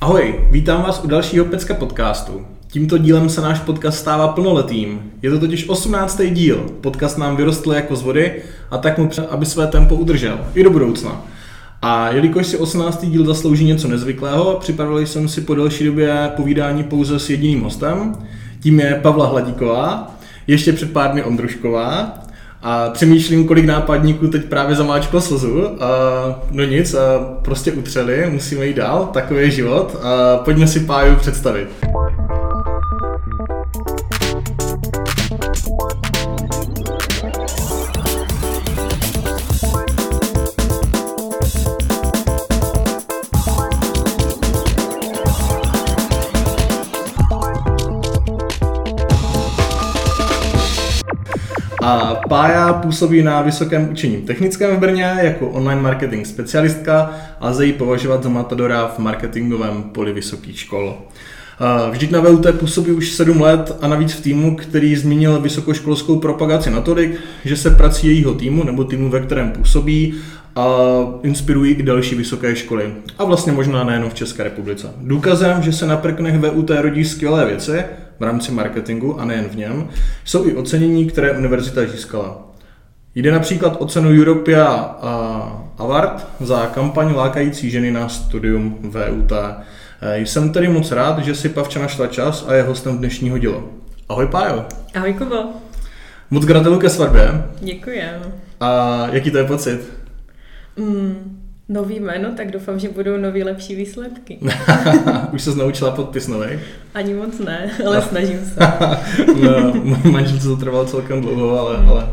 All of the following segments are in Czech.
Ahoj, vítám vás u dalšího Pecka podcastu. Tímto dílem se náš podcast stává plnoletým. Je to totiž 18. díl. Podcast nám vyrostl jako z vody a tak mu přeji, aby své tempo udržel i do budoucna. A jelikož si 18. díl zaslouží něco nezvyklého, připravil jsem si po delší době povídání pouze s jediným hostem. Tím je Pavla Hladíková, ještě před pár dny Ondrušková a přemýšlím, kolik nápadníků teď právě zamáčklo slzu. A, no nic, a prostě utřeli, musíme jít dál, takový je život. A pojďme si Páju představit. Pája působí na Vysokém učení technickém v Brně jako online marketing specialistka a lze ji považovat za matadora v marketingovém poli vysokých škol. Vždyť na VUT působí už 7 let a navíc v týmu, který zmínil vysokoškolskou propagaci natolik, že se prací jejího týmu nebo týmu, ve kterém působí, a inspirují i další vysoké školy. A vlastně možná nejen v České republice. Důkazem, že se na prknech VUT rodí skvělé věci v rámci marketingu a nejen v něm, jsou i ocenění, které univerzita získala. Jde například o cenu Europea Award za kampaň lákající ženy na studium VUT. Jsem tedy moc rád, že si Pavča našla čas a je hostem dnešního dílu. Ahoj Pájo. Ahoj Kubo. Moc gratuluju ke svatbě. Děkujem. A jaký to je pocit? Mm, nový jméno, tak doufám, že budou nový lepší výsledky. Už se naučila podpis nový? Ani moc ne, ale no. snažím se. no, manželce to trvalo celkem dlouho, ale, mm. ale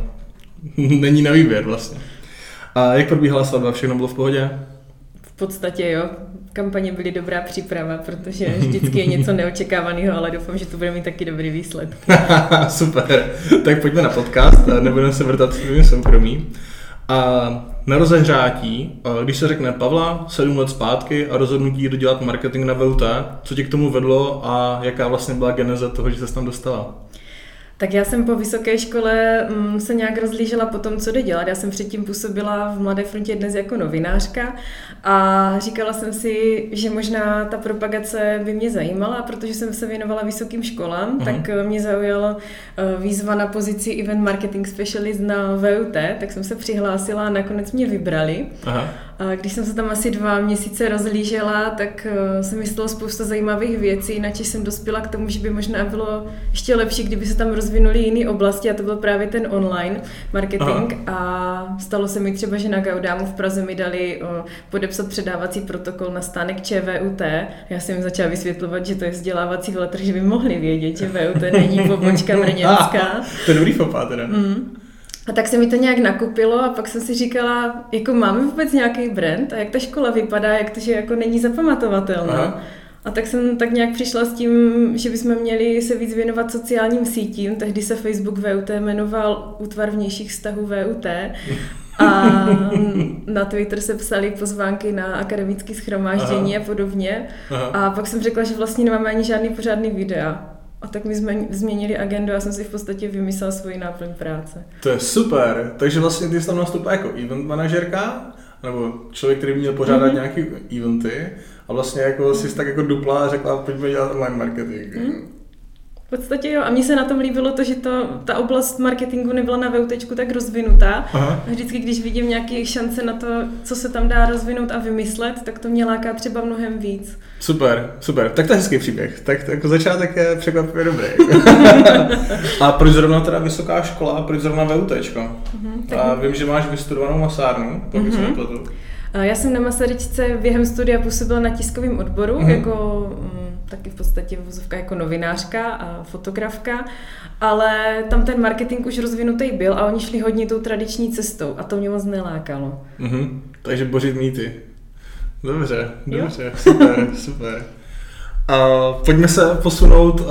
není na výběr vlastně. A jak probíhala svatba? Všechno bylo v pohodě? V podstatě jo. Kampaně byly dobrá příprava, protože vždycky je něco neočekávaného, ale doufám, že to bude mít taky dobrý výsledek. Super. Tak pojďme na podcast, nebudeme se vrtat svým soukromí. A na rozehřátí, když se řekne Pavla, sedm let zpátky a rozhodnutí dodělat marketing na VUT, co tě k tomu vedlo a jaká vlastně byla geneze toho, že se tam dostala? Tak já jsem po vysoké škole mm, se nějak rozlížela po tom, co jde dělat. Já jsem předtím působila v Mladé frontě dnes jako novinářka a říkala jsem si, že možná ta propagace by mě zajímala, protože jsem se věnovala vysokým školám, uh-huh. tak eh, mě zaujala eh, výzva na pozici Event Marketing Specialist na VUT, tak jsem se přihlásila a nakonec mě vybrali. Aha. A když jsem se tam asi dva měsíce rozlížela, tak eh, se mi stalo spousta zajímavých věcí, načež jsem dospěla k tomu, že by možná bylo ještě lepší, kdyby se tam rozvinuly jiné oblasti a to byl právě ten online marketing. Aha. A stalo se mi třeba, že na Gaudámu v Praze mi dali podepsat předávací protokol na stánek ČVUT. Já jsem jim začala vysvětlovat, že to je vzdělávací veletrh, že by mohli vědět, že VUT není pobočka brněnská. to je dobrý fopá teda. Mm. A tak se mi to nějak nakupilo a pak jsem si říkala, jako máme vůbec nějaký brand a jak ta škola vypadá, jak to, že jako není zapamatovatelná. Aha. A tak jsem tak nějak přišla s tím, že bychom měli se víc věnovat sociálním sítím. Tehdy se Facebook VUT jmenoval Útvar vnějších vztahů VUT. A na Twitter se psali pozvánky na akademické schromáždění Aha. a podobně. Aha. A pak jsem řekla, že vlastně nemáme ani žádný pořádný videa. A tak my jsme změnili agendu, já jsem si v podstatě vymyslela svoji náplň práce. To je super, takže vlastně ty jsi tam nastoupila jako event manažerka, nebo člověk, který měl pořádat mm-hmm. nějaký eventy a vlastně jako jsi tak jako dupla a řekla, pojďme dělat online marketing. Mm. V podstatě jo. A mně se na tom líbilo to, že to, ta oblast marketingu nebyla na VUT tak rozvinutá. Aha. Vždycky, když vidím nějaké šance na to, co se tam dá rozvinout a vymyslet, tak to mě láká třeba mnohem víc. Super, super. Tak to je hezký příběh. Tak, tak jako začátek je překvapivě dobrý. a proč zrovna teda vysoká škola a proč zrovna VUT? Uh-huh, tak... A vím, že máš vystudovanou masárnu, pokud uh-huh. se Já jsem na Masaryčce během studia působila na tiskovém odboru, uh-huh. jako mm, taky v podstatě vozovka jako novinářka a fotografka, ale tam ten marketing už rozvinutý byl a oni šli hodně tou tradiční cestou a to mě moc nelákalo. Mm-hmm. Takže božit mýty. Dobře, dobře, jo? super, super. A pojďme se posunout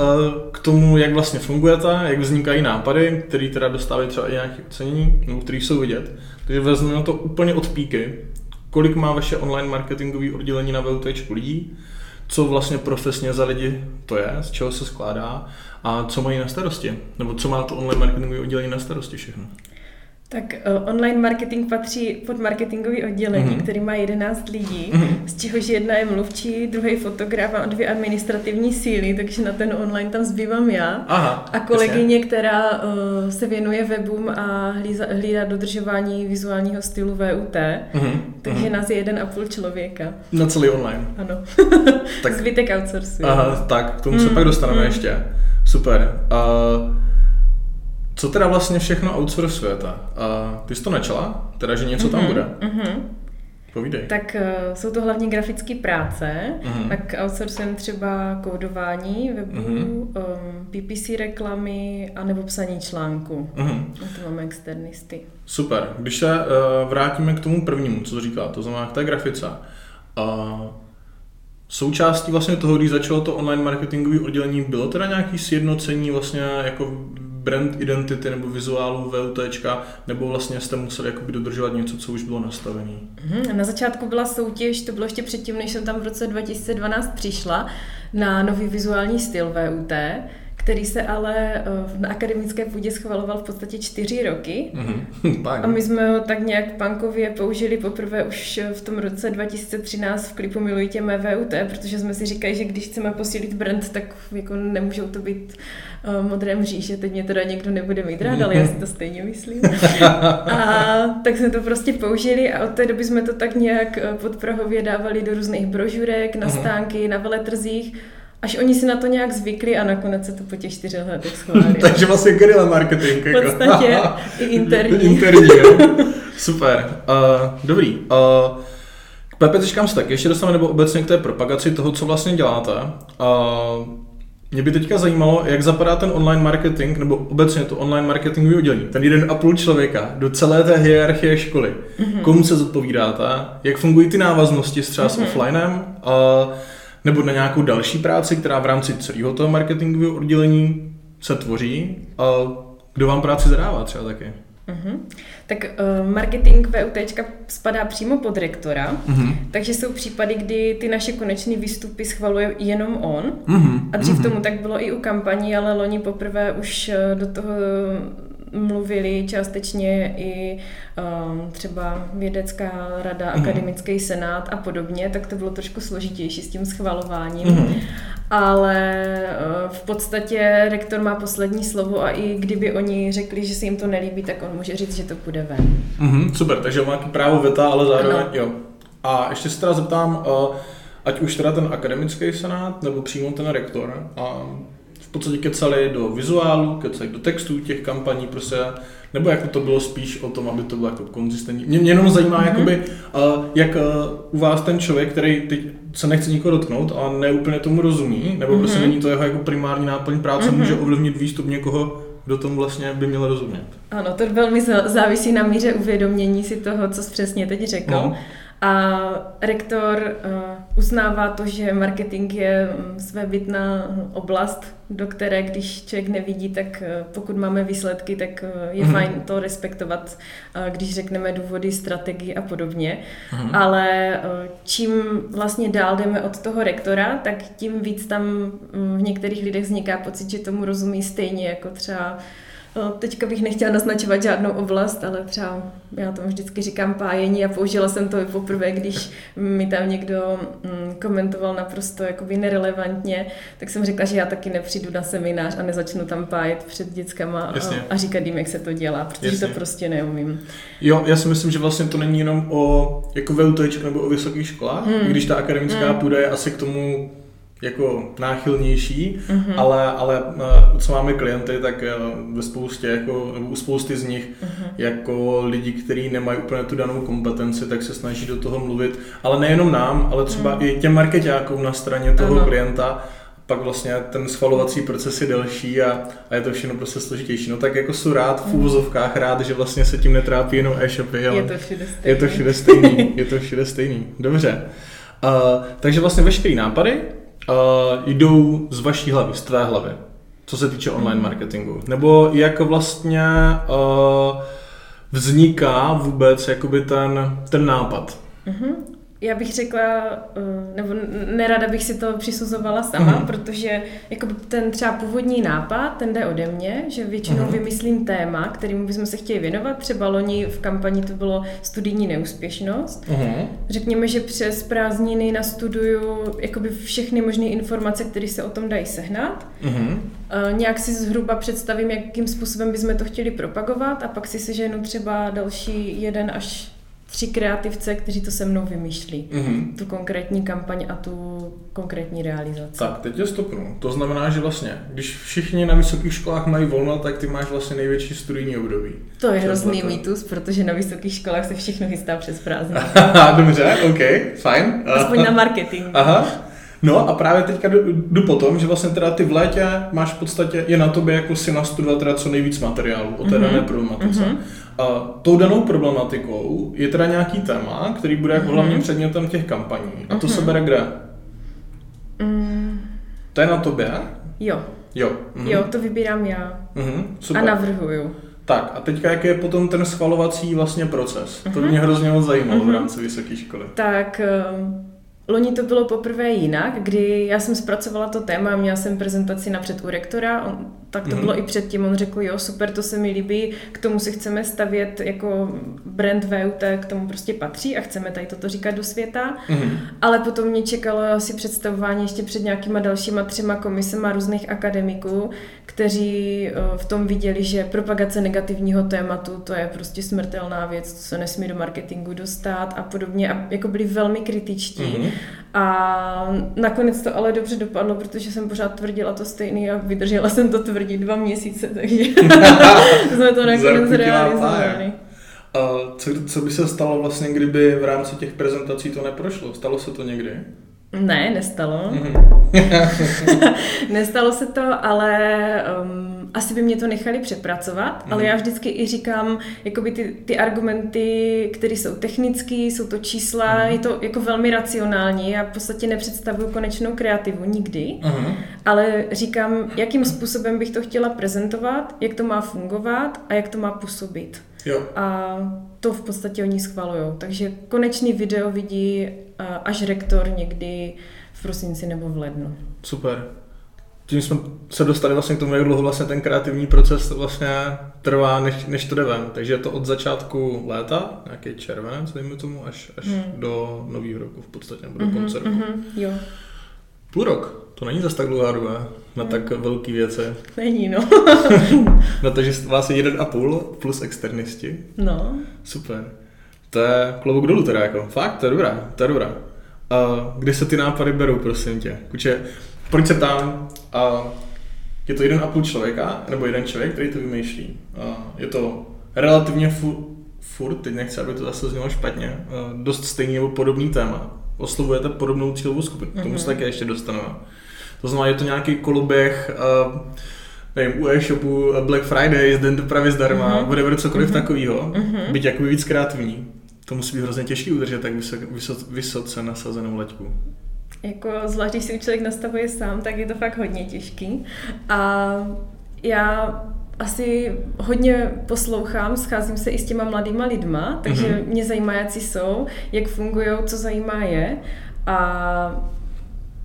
k tomu, jak vlastně fungujete, jak vznikají nápady, které teda dostávají třeba i nějaké ocenění, nebo které jsou vidět. Takže vezmeme to úplně od píky. Kolik má vaše online marketingové oddělení na VUT lidí? Co vlastně profesně za lidi to je, z čeho se skládá a co mají na starosti, nebo co má to online marketingové oddělení na starosti všechno. Tak uh, online marketing patří pod marketingový oddělení, mm-hmm. který má 11 lidí, mm-hmm. z čehož jedna je mluvčí, druhý fotograf a dvě administrativní síly, takže na ten online tam zbývám já. Aha, a kolegyně, jasně. která uh, se věnuje webům a hlíza, hlídá dodržování vizuálního stylu VUT, mm-hmm. takže mm-hmm. nás je jeden a půl člověka. Na celý online. Ano. tak, Zbytek outsourcuje. Aha, tak, k tomu se mm, pak dostaneme mm. ještě. Super. Uh, co teda vlastně všechno outsourcujete? A ty jsi to nečela? Teda, že něco tam mm-hmm, bude? Mm-hmm. Povídej. Tak uh, jsou to hlavně grafické práce, mm-hmm. tak outsourcujeme třeba kódování webu, mm-hmm. um, PPC reklamy a nebo psaní článku. Mm-hmm. A to máme externisty. Super. Když se uh, vrátíme k tomu prvnímu, co říká, to znamená k té grafice. Uh, součástí vlastně toho, když začalo to online marketingové oddělení, bylo teda nějaký sjednocení vlastně jako brand identity nebo vizuálu VUT, nebo vlastně jste museli jakoby dodržovat něco, co už bylo nastavené? Mhm, na začátku byla soutěž, to bylo ještě předtím, než jsem tam v roce 2012 přišla, na nový vizuální styl VUT, který se ale eh, na akademické půdě schvaloval v podstatě čtyři roky. Mm-hmm. A my jsme ho tak nějak punkově použili poprvé už v tom roce 2013 v klipu Miluj tě mé VUT, protože jsme si říkali, že když chceme posílit brand, tak jako nemůžou to být uh, modré mříže. Teď mě teda někdo nebude mít rád, ale já si to stejně myslím. a tak jsme to prostě použili a od té doby jsme to tak nějak eh, podprahově dávali do různých brožurek, na mhm. stánky, na veletrzích až oni si na to nějak zvykli a nakonec se to po těch čtyřech letech schválili. Takže vlastně guerilla marketing. V jako. podstatě i interní. interní, Super. Uh, dobrý. Uh, k PPCčkám se tak ještě dostaneme, nebo obecně k té propagaci toho, co vlastně děláte. Uh, mě by teďka zajímalo, jak zapadá ten online marketing, nebo obecně to online marketingový oddělení, ten jeden a půl člověka do celé té hierarchie školy. Mm-hmm. Komu se zodpovídáte, jak fungují ty návaznosti třeba mm-hmm. s offlinem, uh, nebo na nějakou další práci, která v rámci celého toho marketingového oddělení se tvoří. A kdo vám práci zadává třeba taky? Uh-huh. Tak uh, marketing VUT spadá přímo pod rektora, uh-huh. takže jsou případy, kdy ty naše konečné výstupy schvaluje jenom on. Uh-huh. A dřív uh-huh. tomu tak bylo i u kampaní, ale loni poprvé už eh, do toho mluvili částečně i um, třeba vědecká rada, mm. akademický senát a podobně, tak to bylo trošku složitější s tím schvalováním. Mm. Ale uh, v podstatě rektor má poslední slovo a i kdyby oni řekli, že se jim to nelíbí, tak on může říct, že to půjde ven. Mm, super, takže má právo veta, ale zároveň ano. jo. A ještě se teda zeptám, uh, ať už teda ten akademický senát, nebo přímo ten rektor, a v podstatě kecali do vizuálu, kecali do textů těch kampaní, prostě, nebo jako to bylo spíš o tom, aby to bylo jako konzistentní. Mě, mě jenom zajímá, mm-hmm. jakoby, uh, jak uh, u vás ten člověk, který teď se nechce nikoho dotknout a neúplně tomu rozumí, nebo mm-hmm. prostě není to jeho jako primární náplň práce, mm-hmm. může ovlivnit výstup někoho, kdo tomu vlastně by měl rozumět. Ano, to velmi závisí na míře uvědomění si toho, co jsi přesně teď řekl. No. A rektor uh, uznává to, že marketing je um, svébytná oblast, do které, když člověk nevidí, tak uh, pokud máme výsledky, tak uh, je mm-hmm. fajn to respektovat, když řekneme důvody, strategii a podobně. Mm-hmm. Ale čím vlastně dál jdeme od toho rektora, tak tím víc tam um, v některých lidech vzniká pocit, že tomu rozumí stejně jako třeba teďka bych nechtěla naznačovat žádnou oblast, ale třeba já tomu vždycky říkám pájení a použila jsem to i poprvé, když mi tam někdo mm, komentoval naprosto jakoby nerelevantně, tak jsem řekla, že já taky nepřijdu na seminář a nezačnu tam pájet před dětskama a, a říkat jim, jak se to dělá, protože Jasně. to prostě neumím. Jo, já si myslím, že vlastně to není jenom o jako VUT nebo o vysokých školách, hmm. když ta akademická hmm. půda je asi k tomu jako náchylnější, mm-hmm. ale, ale eh, co máme klienty, tak eh, ve spoustě, jako, nebo u spousty z nich, mm-hmm. jako lidi, kteří nemají úplně tu danou kompetenci, tak se snaží do toho mluvit, ale nejenom nám, ale třeba mm. i těm marketákům na straně toho ano. klienta, pak vlastně ten schvalovací proces je delší a, a je to všechno prostě složitější. No tak jako jsou rád v mhm. úvozovkách rád, že vlastně se tím netrápí jenom e-shopy, ale je to všude stejný. Je to všude stejný, je to všude stejný. Dobře. Uh, takže vlastně veškerý nápady uh, jdou z vaší hlavy, z tvé hlavy, co se týče online marketingu? Nebo jak vlastně uh, vzniká vůbec jakoby ten, ten nápad? Mm-hmm. Já bych řekla, eh, nebo nerada bych si to přisuzovala sama, mm. protože jako ten třeba původní nápad, ten jde ode mě, že většinou mm. vymyslím téma, kterým bychom se chtěli věnovat. Třeba loni v kampani to bylo studijní neúspěšnost. Mm. Řekněme, že přes prázdniny nastuduju jakoby všechny možné informace, které se o tom dají sehnat. Mm. Nějak si zhruba představím, jakým způsobem bychom to chtěli propagovat a pak si seženu třeba další jeden až tři kreativce, kteří to se mnou vymýšlí. Mm-hmm. Tu konkrétní kampaň a tu konkrétní realizaci. Tak, teď je stopnu. To znamená, že vlastně, když všichni na vysokých školách mají volno, tak ty máš vlastně největší studijní období. To je hrozný mýtus, protože na vysokých školách se všechno chystá přes prázdniny. Dobře, OK, fajn. Aspoň na marketing. Aha. No a právě teďka jdu, jdu po tom, že vlastně teda ty v létě máš v podstatě, je na tobě jako si nastudovat teda co nejvíc materiálu o té mm-hmm. dané problematice. Mm-hmm. A tou danou problematikou je teda nějaký téma, který bude jako mm-hmm. hlavním předmětem těch kampaní. A to mm-hmm. se bere kde? Mm. To je na tobě? Jo. Jo. Mm-hmm. Jo, to vybírám já. Mm-hmm. Super. A navrhuju. Tak a teďka jaký je potom ten schvalovací vlastně proces? Mm-hmm. To by mhm. mě hrozně moc zajímalo mm-hmm. v rámci vysoké školy. Tak um Loni to bylo poprvé jinak, kdy já jsem zpracovala to téma, měla jsem prezentaci napřed u rektora, on, tak to mm-hmm. bylo i předtím, on řekl, jo, super, to se mi líbí, k tomu si chceme stavět jako brand VUT, k tomu prostě patří a chceme tady toto říkat do světa, mm-hmm. ale potom mě čekalo asi představování ještě před nějakýma dalšíma třema komisema různých akademiků, kteří v tom viděli, že propagace negativního tématu, to je prostě smrtelná věc, to se nesmí do marketingu dostat a podobně a jako byli velmi kritičtí. Mm-hmm. A nakonec to ale dobře dopadlo, protože jsem pořád tvrdila to stejný a vydržela jsem to tvrdit dva měsíce, takže jsme to nakonec realizovali. A co, co by se stalo vlastně, kdyby v rámci těch prezentací to neprošlo? Stalo se to někdy? Ne, nestalo. Mm-hmm. nestalo se to, ale um, asi by mě to nechali přepracovat, mm-hmm. ale já vždycky i říkám, jakoby ty, ty argumenty, které jsou technické, jsou to čísla, mm-hmm. je to jako velmi racionální, já v podstatě nepředstavuju konečnou kreativu nikdy, mm-hmm. ale říkám, jakým způsobem bych to chtěla prezentovat, jak to má fungovat a jak to má působit. Jo. A to v podstatě oni schvalují. Takže konečný video vidí až rektor někdy v prosinci nebo v lednu. Super. Tím jsme se dostali vlastně k tomu, jak dlouho vlastně ten kreativní proces vlastně trvá, než, než to jde ven. Takže je to od začátku léta, nějaký červenec, dejme tomu, až, až hmm. do nového roku v podstatě, nebo do mm-hmm, konce roku. Mm-hmm, jo. Půl rok. To není zase tak dlouhá doba na tak velký věci. Není, no. no takže vás je jeden a půl plus externisti. No. Super. To je klobouk dolů teda jako. Fakt, to je dobrá, to je dobrá. A kde se ty nápady berou, prosím tě? Kuče, proč se tam? A je to jeden a půl člověka, nebo jeden člověk, který to vymýšlí. A je to relativně fu, furt, teď nechci, aby to zase znělo špatně, dost stejný nebo podobný téma. Oslovujete podobnou cílovou skupinu, mm-hmm. tomu se mhm. také ještě dostaneme. To znamená, je to nějaký koloběh, uh, nevím, u e-shopu Black Friday, den dopravy zdarma, mm-hmm. whatever, cokoliv mm-hmm. takového, mm-hmm. být jakoby víc kreativní. To musí být hrozně těžké udržet tak vysok, vysok, vysoce nasazenou leťku. Jako zvlášť, když si člověk nastavuje sám, tak je to fakt hodně těžký. A já asi hodně poslouchám, scházím se i s těma mladýma lidma, takže mm-hmm. mě zajímá, jak jsou, jak fungují, co zajímá je. A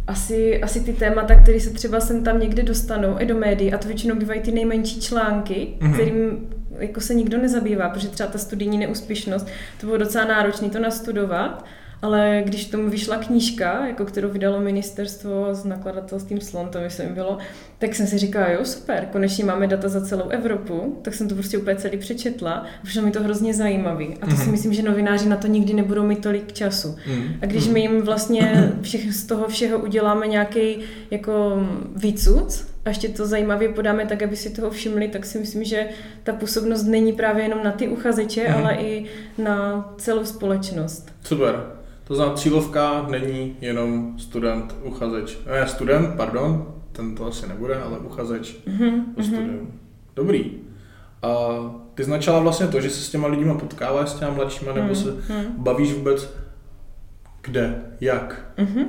asi, asi ty témata, které se třeba sem tam někdy dostanou i do médií, a to většinou bývají ty nejmenší články, mm-hmm. kterým jako se nikdo nezabývá, protože třeba ta studijní neúspěšnost, to bylo docela náročné to nastudovat, ale když tomu vyšla knížka, jako kterou vydalo ministerstvo s nakladatelstvím Slon, to myslím bylo, tak jsem si říkala, jo, super, konečně máme data za celou Evropu, tak jsem to prostě úplně celý přečetla, protože mi to hrozně zajímavý. A to mm-hmm. si mhm. myslím, že novináři na to nikdy nebudou mít tolik času. Mm-hmm. A když my jim vlastně všech, z toho všeho uděláme nějaký jako výcud, a ještě to zajímavě podáme tak, aby si toho všimli, tak si myslím, že ta působnost není právě jenom na ty uchazeče, mm-hmm. ale i na celou společnost. Super. To znamená, cílovka není jenom student, uchazeč. Ne, student, pardon, ten to asi nebude, ale uchazeč mm-hmm. o studium. Dobrý. A ty značala vlastně to, že se s těma lidmi potkáváš, s těma mladšíma, nebo se mm-hmm. bavíš vůbec kde, jak? Mm-hmm.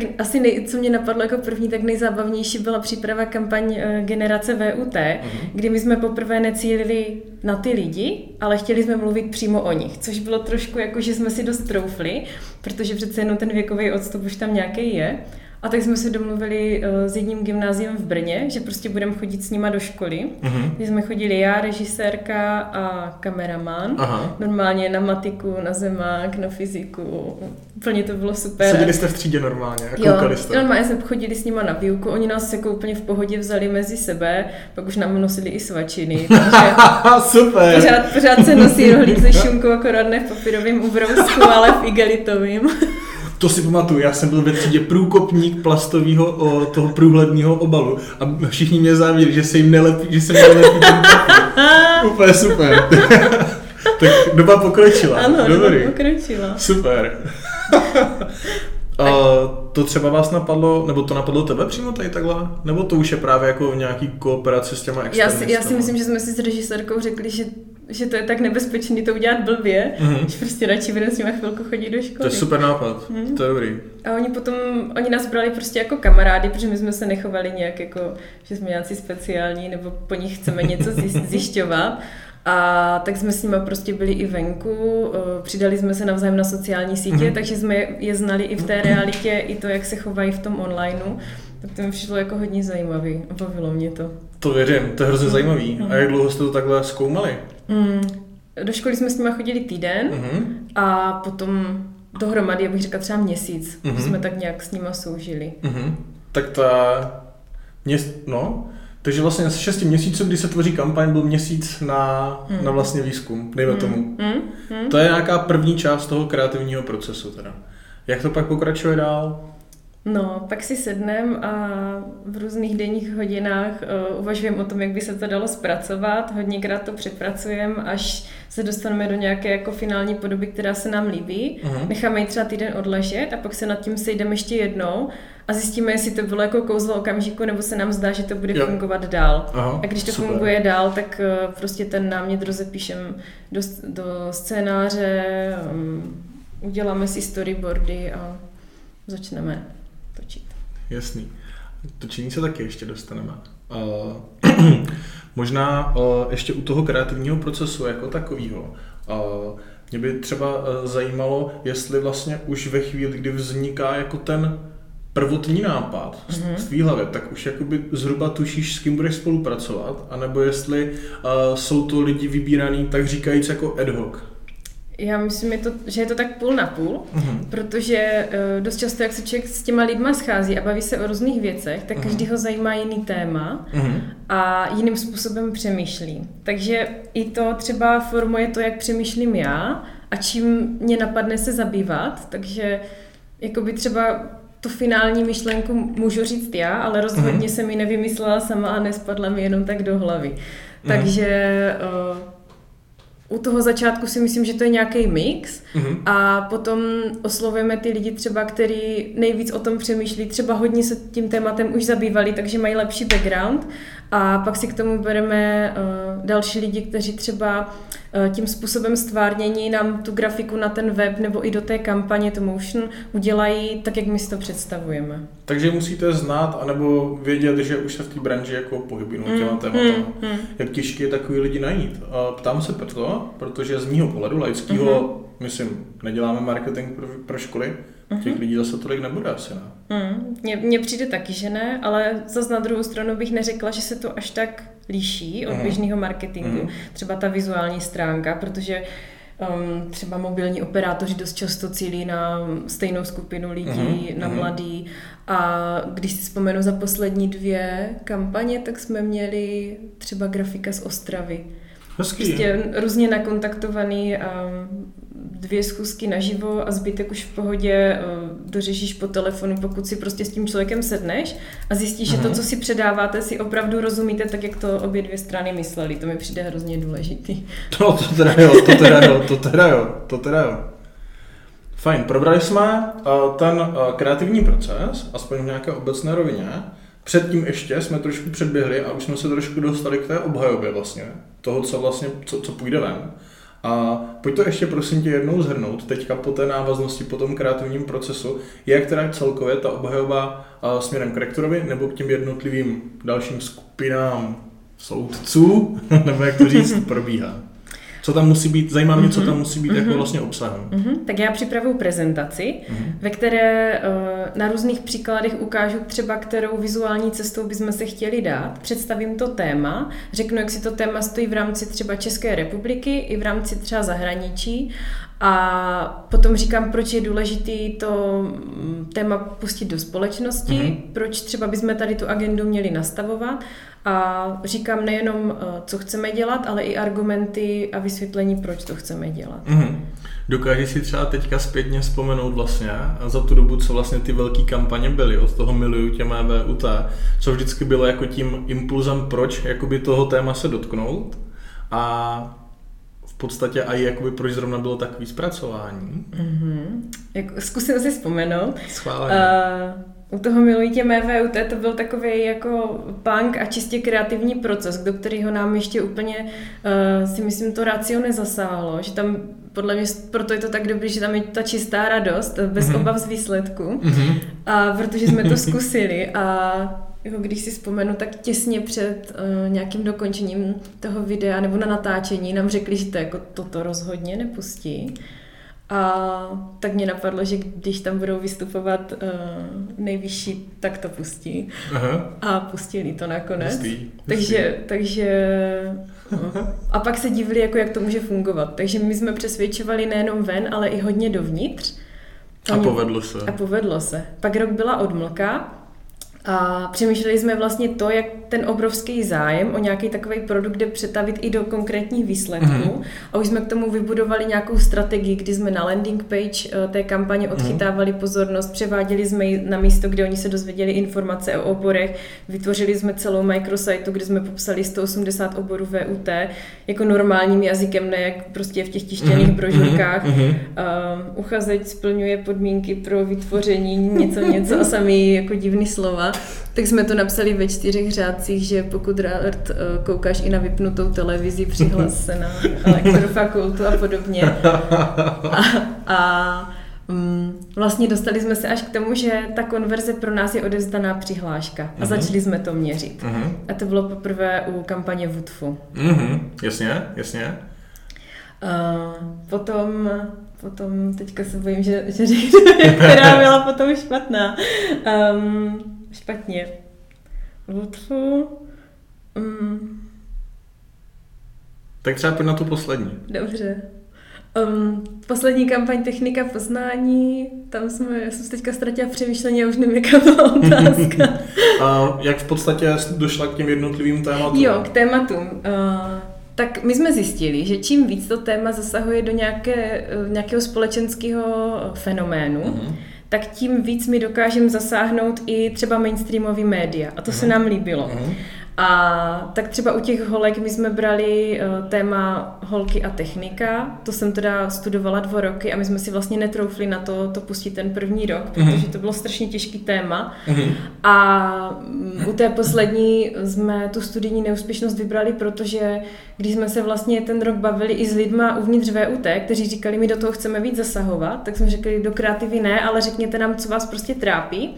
Tak asi nej, co mě napadlo jako první, tak nejzábavnější byla příprava kampaň eh, generace VUT, uh-huh. kdy my jsme poprvé necílili na ty lidi, ale chtěli jsme mluvit přímo o nich, což bylo trošku jako, že jsme si dost troufli, protože přece jenom ten věkový odstup už tam nějaký je. A tak jsme se domluvili uh, s jedním gymnáziem v Brně, že prostě budeme chodit s nima do školy. Uh-huh. Kdy jsme chodili já, režisérka a kameraman. Aha. Normálně na matiku, na zemák, na fyziku. Úplně to bylo super. Seděli jste v třídě normálně a koukali jo, jste. normálně jsme chodili s nima na výuku. Oni nás jako úplně v pohodě vzali mezi sebe, pak už nám nosili i svačiny. Takže super. Pořád, pořád se nosí rohlík se šunkou, akorát ne v papírovém ubrousku, ale v igelitovým. To si pamatuju, já jsem byl ve třídě průkopník plastového o, toho průhledného obalu a všichni mě závěřili, že se jim nelepí, že se jim nelepí ten Úplně super. tak doba pokročila. Ano, Dobrý. doba pokročila. Super. A to třeba vás napadlo, nebo to napadlo tebe přímo tady takhle? Nebo to už je právě jako v nějaký kooperaci s těma já si, já si myslím, že jsme si s režisérkou řekli, že že to je tak nebezpečný to udělat blbě, mm-hmm. že prostě radši budeme s nimi chvilku chodit do školy. To je super nápad, mm. to je dobrý. A oni potom, oni nás brali prostě jako kamarády, protože my jsme se nechovali nějak jako, že jsme nějací speciální, nebo po nich chceme něco zjišťovat. A tak jsme s nimi prostě byli i venku, přidali jsme se navzájem na sociální sítě, mm-hmm. takže jsme je znali i v té realitě, i to, jak se chovají v tom onlineu. Tak to mi přišlo jako hodně zajímavý a bavilo mě to. To věřím, to je hrozně zajímavý. Mm. A jak dlouho jste to takhle zkoumali? Mm. Do školy jsme s nimi chodili týden mm-hmm. a potom dohromady, já bych řekla třeba měsíc, mm-hmm. jsme tak nějak s nima soužili. Mm-hmm. Tak ta... Měs... No, takže vlastně z 6 měsíců, kdy se tvoří kampaň, byl měsíc na, mm. na vlastně výzkum, dejme mm. tomu. Mm. Mm. To je nějaká první část toho kreativního procesu teda. Jak to pak pokračuje dál? No, pak si sednem a v různých denních hodinách uh, uvažujeme o tom, jak by se to dalo zpracovat. Hodněkrát to přepracujeme, až se dostaneme do nějaké jako finální podoby, která se nám líbí. Uh-huh. Necháme ji třeba týden odležet a pak se nad tím sejdeme ještě jednou a zjistíme, jestli to bylo jako kouzlo okamžiku, nebo se nám zdá, že to bude jo. fungovat dál. Aha, a když to super. funguje dál, tak uh, prostě ten námět rozepíšem do, do scénáře, um, uděláme si storyboardy a začneme. Jasný. Točení se taky ještě dostaneme. Uh, možná uh, ještě u toho kreativního procesu jako takového. Uh, mě by třeba uh, zajímalo, jestli vlastně už ve chvíli, kdy vzniká jako ten prvotní nápad mm-hmm. tvý hlavě, tak už jakoby zhruba tušíš, s kým budeš spolupracovat, anebo jestli uh, jsou to lidi vybíraný, tak říkajíc jako ad hoc. Já myslím, je to, že je to tak půl na půl, uh-huh. protože uh, dost často, jak se člověk s těma lidma schází a baví se o různých věcech, tak uh-huh. každý ho zajímá jiný téma uh-huh. a jiným způsobem přemýšlí. Takže i to třeba formuje to, jak přemýšlím já a čím mě napadne se zabývat, takže jakoby třeba tu finální myšlenku můžu říct já, ale rozhodně uh-huh. jsem ji nevymyslela sama a nespadla mi jenom tak do hlavy. Uh-huh. Takže uh, u toho začátku si myslím, že to je nějaký mix. Mm-hmm. a potom oslovujeme ty lidi třeba, který nejvíc o tom přemýšlí, třeba hodně se tím tématem už zabývali, takže mají lepší background a pak si k tomu bereme uh, další lidi, kteří třeba uh, tím způsobem stvárnění nám tu grafiku na ten web nebo i do té kampaně, to motion, udělají tak, jak my si to představujeme. Takže musíte znát, anebo vědět, že už se v té branži jako pohybují mm, těma tématama. Mm, mm. Jak těžké je takový lidi najít. A ptám se proto, protože z mýho pohledu laického, mm-hmm. myslím, neděláme marketing pro, pro školy, Uh-huh. Těch lidí zase tolik nebude asi, ne? Mm, mně, mně přijde taky, že ne, ale zase na druhou stranu bych neřekla, že se to až tak liší od uh-huh. běžného marketingu. Uh-huh. Třeba ta vizuální stránka, protože um, třeba mobilní operátoři dost často cílí na stejnou skupinu lidí, uh-huh. na mladý. A když si vzpomenu za poslední dvě kampaně, tak jsme měli třeba grafika z Ostravy. Hezký, prostě různě nakontaktovaný um, dvě schůzky naživo a zbytek už v pohodě eh, dořešíš po telefonu, pokud si prostě s tím člověkem sedneš a zjistíš, že to, mhm. co si předáváte, si opravdu rozumíte tak, jak to obě dvě strany mysleli. To mi přijde hrozně důležitý. To, to teda jo, to teda jo, to teda jo, to teda jo. Fajn, probrali jsme uh, ten uh, kreativní proces, aspoň v nějaké obecné rovině. Předtím ještě jsme trošku předběhli a už jsme se trošku dostali k té obhajobě vlastně, toho, co vlastně, co, co půjde ven. A pojď to ještě prosím tě jednou zhrnout, teďka po té návaznosti, po tom kreativním procesu, jak teda celkově ta obhajoba směrem k rektorovi nebo k těm jednotlivým dalším skupinám soudců, nebo jak to říct, probíhá. Co tam musí být, zajímá mě, mm-hmm. co tam musí být mm-hmm. jako mhm. vlastně obsahem. Mm-hmm. Tak já připravuju prezentaci, mm-hmm. ve které uh, na různých příkladech ukážu třeba, kterou vizuální cestou bychom se chtěli dát, představím to téma, řeknu, jak si to téma stojí v rámci třeba České republiky i v rámci třeba zahraničí a potom říkám, proč je důležité to mm, téma pustit do společnosti, mm-hmm. proč třeba bychom tady tu agendu měli nastavovat a říkám nejenom, eh, co chceme dělat, ale i argumenty a vysvětlení, proč to chceme dělat. Mm-hmm. Dokážeš si třeba teďka zpětně vzpomenout vlastně za tu dobu, co vlastně ty velké kampaně byly, od toho miluju tě mé VUT, co vždycky bylo jako tím impulzem, proč jakoby toho téma se dotknout a v podstatě i jakoby proč zrovna bylo takový zpracování. Mm-hmm. Jak, zkusím si vzpomenout. Schválně. Uh, u toho milují tě mé VUT to byl takový jako punk a čistě kreativní proces, do kterého nám ještě úplně uh, si myslím to racio nezasáhlo, že tam podle mě proto je to tak dobrý, že tam je ta čistá radost, bez mm-hmm. obav z výsledku. Mm-hmm. A protože jsme to zkusili a jako když si vzpomenu, tak těsně před uh, nějakým dokončením toho videa nebo na natáčení nám řekli, že to jako toto rozhodně nepustí. A tak mě napadlo, že když tam budou vystupovat uh, nejvyšší, tak to pustí. Aha. A pustili to nakonec. Pustí, pustí. Takže, takže no. a pak se divili, jako jak to může fungovat. Takže my jsme přesvědčovali nejenom ven, ale i hodně dovnitř. A povedlo se. A povedlo se. Pak rok byla odmlka, a přemýšleli jsme vlastně to, jak ten obrovský zájem o nějaký takový produkt jde přetavit i do konkrétních výsledků. Mm-hmm. A už jsme k tomu vybudovali nějakou strategii, kdy jsme na landing page eh, té kampaně mhm. odchytávali mm-hmm. pozornost, převáděli jsme ji na místo, kde oni se dozvěděli informace o oborech, vytvořili jsme celou microsite, kde jsme popsali 180 oborů VUT jako normálním jazykem, ne jak prostě v těch tištěných mm-hmm. brožurkách. Mm-hmm. Uh, uchazeč splňuje podmínky pro vytvoření něco, něco a sami jako divný slova tak jsme to napsali ve čtyřech řádcích, že pokud rád eh, koukáš i na vypnutou televizi, přihlas se na elektrofakultu a podobně. A, a um, vlastně dostali jsme se až k tomu, že ta konverze pro nás je odezdaná přihláška a uh-huh. začali jsme to měřit. Uh-huh. A to bylo poprvé u kampaně Woodfu. Uh-huh. Jasně, jasně. Uh, potom, potom, teďka se bojím, že, že řeknu, která byla potom špatná. Um, špatně. Lutfu. Um, tak třeba pojď na tu poslední. Dobře. Um, poslední kampaň Technika poznání, tam jsme, já jsem teďka ztratila přemýšlení a už nevím, jaká byla otázka. a jak v podstatě došla k těm jednotlivým tématům? Jo, k tématům. Uh, tak my jsme zjistili, že čím víc to téma zasahuje do nějaké, eh, nějakého společenského fenoménu, uh-huh tak tím víc my dokážeme zasáhnout i třeba mainstreamový média. A to uh-huh. se nám líbilo. Uh-huh. A tak třeba u těch holek my jsme brali uh, téma holky a technika, to jsem teda studovala dva roky a my jsme si vlastně netroufli na to, to pustit ten první rok, mhm. protože to bylo strašně těžký téma. Mm-hmm. A um, u té poslední jsme tu studijní neúspěšnost vybrali, protože když jsme se vlastně ten rok bavili i s lidma uvnitř VUT, kteří říkali, my do toho chceme víc zasahovat, tak jsme řekli, do kreativy ne, ale řekněte nám, co vás prostě trápí.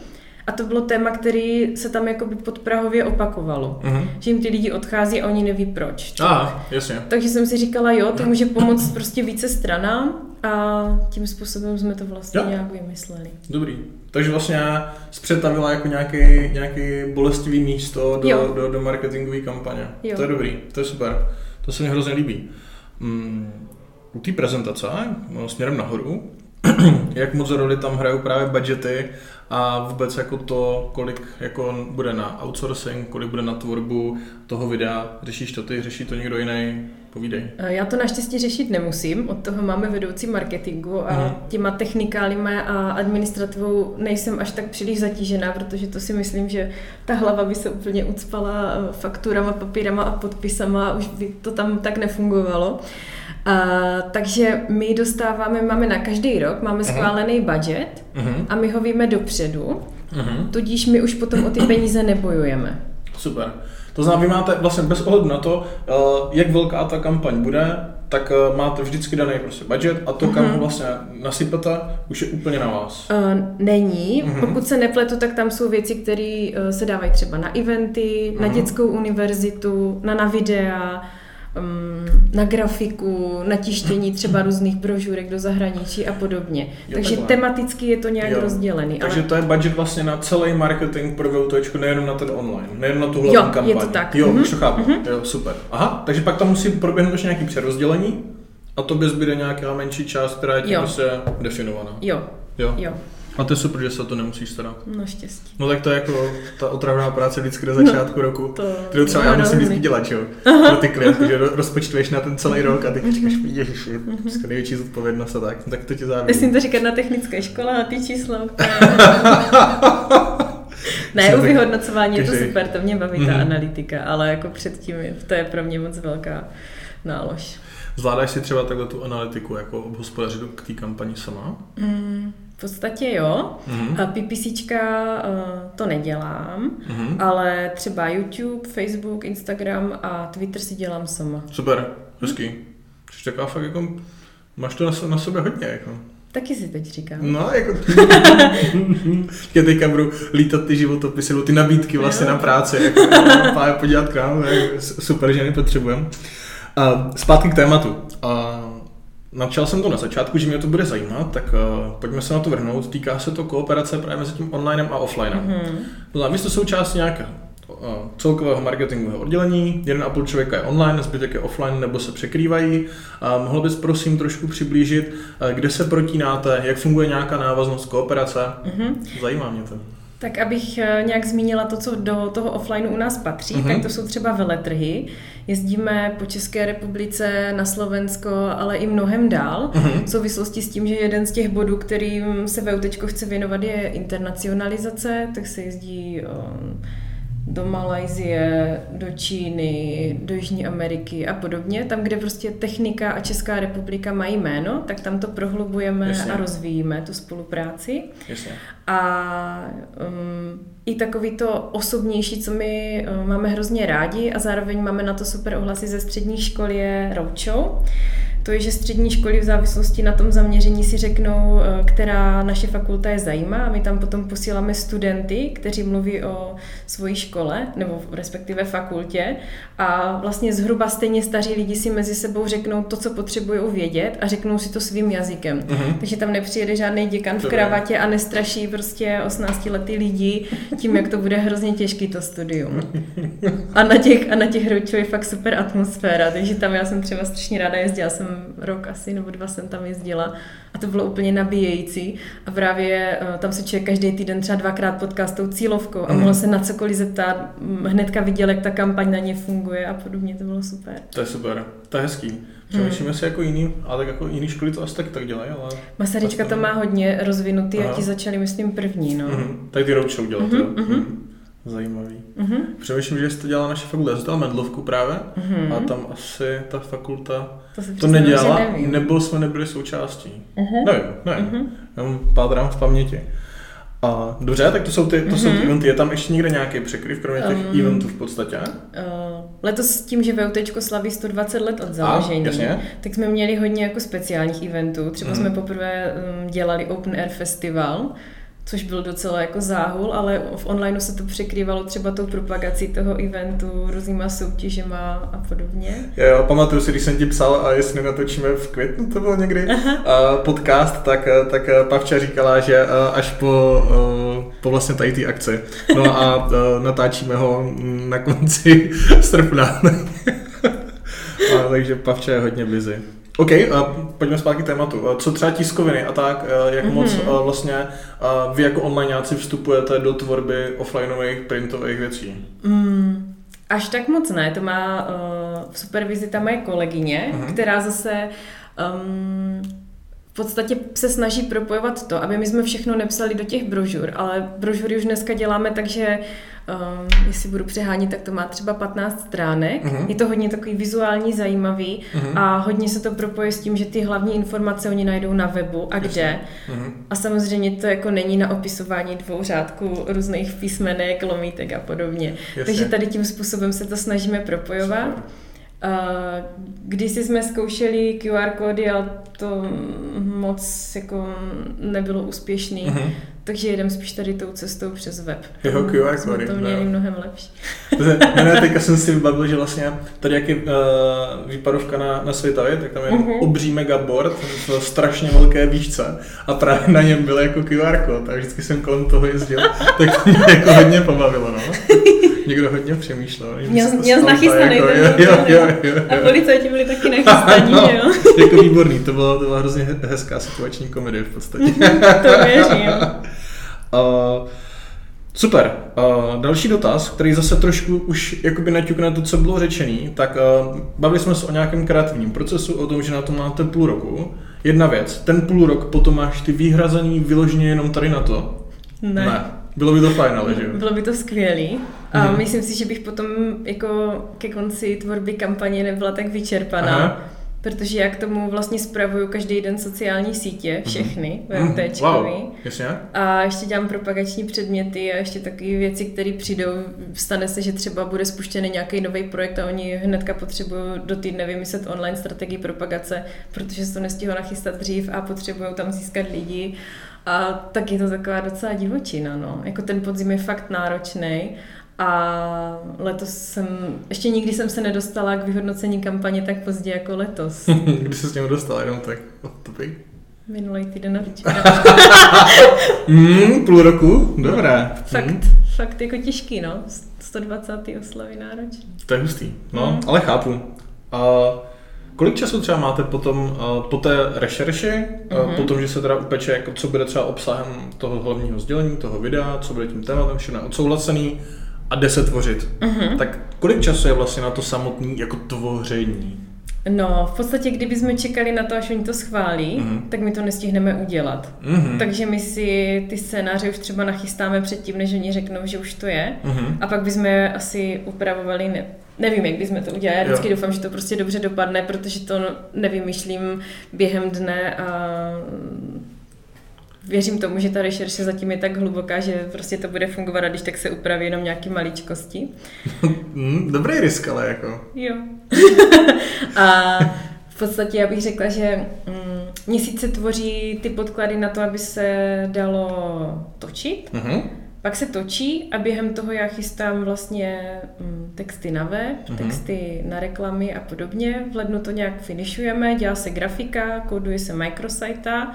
A to bylo téma, který se tam jakoby podprahově opakovalo. Uh-huh. Že jim ty lidi odchází a oni neví proč. Ah, jasně. Takže jsem si říkala, jo, to může pomoct prostě více stranám a tím způsobem jsme to vlastně jo. nějak vymysleli. Dobrý. Takže vlastně zpřetavila jako nějaký, nějaký bolestivý místo do, do, do marketingové kampaně. Jo. To je dobrý, to je super. To se mi hrozně líbí. Mm, u té prezentace, no, směrem nahoru, jak moc roli tam hrajou právě budgety a vůbec jako to, kolik jako bude na outsourcing, kolik bude na tvorbu toho videa. Řešíš to ty, řeší to někdo jiný? Povídej. Já to naštěstí řešit nemusím, od toho máme vedoucí marketingu a hmm. těma technikálima a administrativou nejsem až tak příliš zatížená, protože to si myslím, že ta hlava by se úplně ucpala fakturama, papírama a podpisama a už by to tam tak nefungovalo. Uh, takže my dostáváme, máme na každý rok, máme uh-huh. schválený budget uh-huh. a my ho víme dopředu, uh-huh. tudíž my už potom o ty peníze nebojujeme. Super. To znamená, vy máte vlastně bez ohledu na to, uh, jak velká ta kampaň bude, tak uh, máte vždycky daný prostě budget a to, kam ho vlastně nasypete, už je úplně na vás. Uh, není. Mm-hmm. Pokud se nepletu, tak tam jsou věci, které uh, se dávají třeba na eventy, mm-hmm. na dětskou univerzitu, na, na videa, na grafiku, na tištění třeba různých brožurek do zahraničí a podobně. Jo, Takže takhle. tematicky je to nějak jo. rozdělený. Takže ale... to je budget vlastně na celý marketing pro VTčku, nejenom na ten online, nejenom na tu hlavní jo, kampaň. je to tak. Jo, mm-hmm. už to chápu. Mm-hmm. Jo, super. Aha, takže pak tam musí proběhnout ještě nějaký přerozdělení a to by zbyde nějaká menší část, která je tím prostě definovaná. Jo. Jo. jo. A to je super, že se to nemusí starat. No štěstí. No tak to je jako ta otravná práce vždycky na začátku no, roku. To, to třeba já musím vždycky dělat, jo. Pro ty klienty, že rozpočtuješ na ten celý rok a ty říkáš, ježiš, je to největší zodpovědnost a tak. tak to tě závidí. Myslím to říkat na technické škole a ty čísla. ne, u vyhodnocování je to super, to mě baví ta mhm. analytika, ale jako předtím to je pro mě moc velká nálož. Zvládáš si třeba takhle tu analytiku jako obhospodařit k té kampani sama? Mm, v podstatě jo. Mm-hmm. A PPCčka uh, to nedělám, mm-hmm. ale třeba YouTube, Facebook, Instagram a Twitter si dělám sama. Super, hezký. Jsi taková fakt jako, máš to na, na sobě hodně jako. Taky si teď říkám. No, jako... Já teďka budu lítat ty životopisy, ty nabídky vlastně jo. na práci, jako, no, podívat k nám, super, že nepotřebujeme. Uh, zpátky k tématu. Uh, Načal jsem to na začátku, že mě to bude zajímat, tak uh, pojďme se na to vrhnout. Týká se to kooperace právě mezi tím onlinem a offlinem. Mm-hmm. To znamená, vy jste součást nějakého uh, celkového marketingového oddělení, jeden a půl člověka je online, zbytek je offline nebo se překrývají. Uh, mohl bys prosím trošku přiblížit, uh, kde se protínáte, jak funguje nějaká návaznost kooperace? Mm-hmm. Zajímá mě to. Tak abych eh, nějak zmínila to, co do toho offlineu u nás patří, uh-huh. tak to jsou třeba veletrhy. Jezdíme po České republice, na Slovensko, ale i mnohem dál. Uh-huh. V souvislosti s tím, že jeden z těch bodů, kterým se VUT chce věnovat, je internacionalizace, tak se jezdí um, do Malajzie, do Číny, do Jižní Ameriky a podobně. Tam, kde prostě technika a Česká republika mají jméno, tak tam to prohlubujeme Jasně. a rozvíjíme tu spolupráci. Jasně. A um, i takový to osobnější, co my um, máme hrozně rádi a zároveň máme na to super ohlasy ze střední školy je Roadshow to je, že střední školy v závislosti na tom zaměření si řeknou, eh, která naše fakulta je zajímá a my tam potom posíláme studenty, kteří mluví o svojí škole nebo respektive fakultě a vlastně zhruba stejně staří lidi si mezi sebou řeknou to, co potřebují vědět a řeknou si to svým jazykem. Uh-huh. Takže tam nepřijede žádný děkan v kravatě a nestraší prostě 18 letý lidi tím, jak to bude hrozně těžký to studium. A na těch, a na těch je fakt super atmosféra, takže tam já jsem třeba strašně ráda jezdila, jsem rok asi nebo dva jsem tam jezdila a to bylo úplně nabíjející a právě uh, tam se člověk každý týden třeba dvakrát potká s tou cílovkou a mm. mohl se na cokoliv zeptat, hnedka viděl, jak ta kampaň na ně funguje a podobně, to bylo super. To je super, to je hezký. Přemýšlíme hmm. si jako jiný, ale tak jako jiný školy to asi taky tak dělají, ale... Masaryčka to má hodně rozvinutý Aha. a ti začali, myslím, první, no. Mm-hmm. Tak ty roadshow dělat, mm-hmm, mm-hmm. Zajímavý. Mm-hmm. Přemýšlím, že jste dělala naše fakulta. Já jsem Mendlovku právě mm-hmm. a tam asi ta fakulta to, to nedělala, nebo jsme nebyli součástí. Mm-hmm. Nevím, nevím. Mm-hmm. Jenom pátrám v paměti. A dobře, tak to jsou ty, to mm-hmm. jsou ty mhm. eventy. Je tam ještě někde nějaký překryv, kromě těch um, eventů v podstatě? Uh, letos s tím, že VUT slaví 120 let od založení, A, tak jsme měli hodně jako speciálních eventů. Třeba mm. jsme poprvé um, dělali Open Air Festival, což byl docela jako záhul, ale v onlineu se to překrývalo třeba tou propagací toho eventu, různýma soutěžema a podobně. Jo, pamatuju si, když jsem ti psal, a jestli natočíme v květnu, to bylo někdy, Aha. podcast, tak, tak Pavča říkala, že až po, po vlastně tady té akci. No a natáčíme ho na konci srpna. a, takže Pavča je hodně busy. OK, uh, pojďme zpátky k tématu. Uh, co třeba tiskoviny a tak, uh, jak mm-hmm. moc uh, vlastně uh, vy jako onlineáci vstupujete do tvorby offlineových printových věcí? Mm, až tak moc ne, to má uh, v supervizi ta moje kolegyně, mm-hmm. která zase um, podstatě se snaží propojovat to, aby my jsme všechno nepsali do těch brožur, ale brožury už dneska děláme tak, že um, jestli budu přehánět, tak to má třeba 15 stránek. Uh-huh. Je to hodně takový vizuální, zajímavý uh-huh. a hodně se to propoje s tím, že ty hlavní informace oni najdou na webu a kde. Uh-huh. A samozřejmě to jako není na opisování dvou řádků různých písmenek, lomítek a podobně. Jasně. Takže tady tím způsobem se to snažíme propojovat. Super. Když jsme zkoušeli QR kódy, ale to moc jako nebylo úspěšný. Uh-huh. Takže jedem spíš tady tou cestou přes web. Jeho QR kódy. to měli no. mnohem lepší. ne, ne, teďka jsem si vybavil, že vlastně tady jak je uh, výpadovka na, na Světavě, tak tam je uh-huh. obří megaboard v strašně velké výšce a právě na něm byl jako QR kód a vždycky jsem kolem toho jezdil, tak to mě jako hodně pobavilo, no. Někdo hodně přemýšlel. Měl, měl nachystaný jako, jo, jo, jo, jo, jo. A policajti byli taky nachystaní, no, jo. jako výborný, to bylo, to byla hrozně hezká situační komedie v podstatě. to věřím. Uh, super. Uh, další dotaz, který zase trošku už jakoby naťukne to, co bylo řečený, tak uh, bavili jsme se o nějakém kreativním procesu, o tom, že na to máte půl roku. Jedna věc, ten půl rok potom máš ty vyhrazený vyloženě jenom tady na to. Ne. ne. Bylo by to fajn, ale že Bylo by to skvělý. A hmm. myslím si, že bych potom jako ke konci tvorby kampaně nebyla tak vyčerpaná. Aha protože já k tomu vlastně spravuju každý den sociální sítě, mhm. všechny, mm-hmm. VMTčkový. Wow, jasně. A ještě dělám propagační předměty a ještě takové věci, které přijdou. Stane se, že třeba bude spuštěný nějaký nový projekt a oni hnedka potřebují do týdne vymyslet online strategii propagace, protože se to nestihlo nachystat dřív a potřebují tam získat lidi. A tak je to taková docela divočina, no. Jako ten podzim je fakt náročný a letos jsem, ještě nikdy jsem se nedostala k vyhodnocení kampaně tak pozdě jako letos. Kdy se s tím dostala, jenom tak, to by. Minulý týden na mm, půl roku? Dobré. Fakt, mm. fakt jako těžký, no. 120. oslavy náročný. To je hustý, no, mm. ale chápu. A kolik času třeba máte potom po té rešerši, mm-hmm. po tom, že se teda upeče, jako co bude třeba obsahem toho hlavního sdělení, toho videa, co bude tím tématem, všechno odsouhlasený, a jde se tvořit. Mm-hmm. Tak kolik času je vlastně na to samotné jako tvoření? No, v podstatě, kdybychom čekali na to, až oni to schválí, mm-hmm. tak my to nestihneme udělat. Mm-hmm. Takže my si ty scénáře už třeba nachystáme předtím, než oni řeknou, že už to je. Mm-hmm. A pak bychom asi upravovali, ne, nevím, jak bychom to udělali. Já vždycky jo. doufám, že to prostě dobře dopadne, protože to nevymýšlím během dne a věřím tomu, že ta rešerše zatím je tak hluboká, že prostě to bude fungovat a když tak se upraví jenom nějaký maličkosti. Hmm, dobrý risk, ale jako. Jo. a v podstatě já bych řekla, že mm, měsíce tvoří ty podklady na to, aby se dalo točit. Uh-huh. Pak se točí a během toho já chystám vlastně mm, texty na web, uh-huh. texty na reklamy a podobně. V lednu to nějak finišujeme, dělá se grafika, kóduje se microsite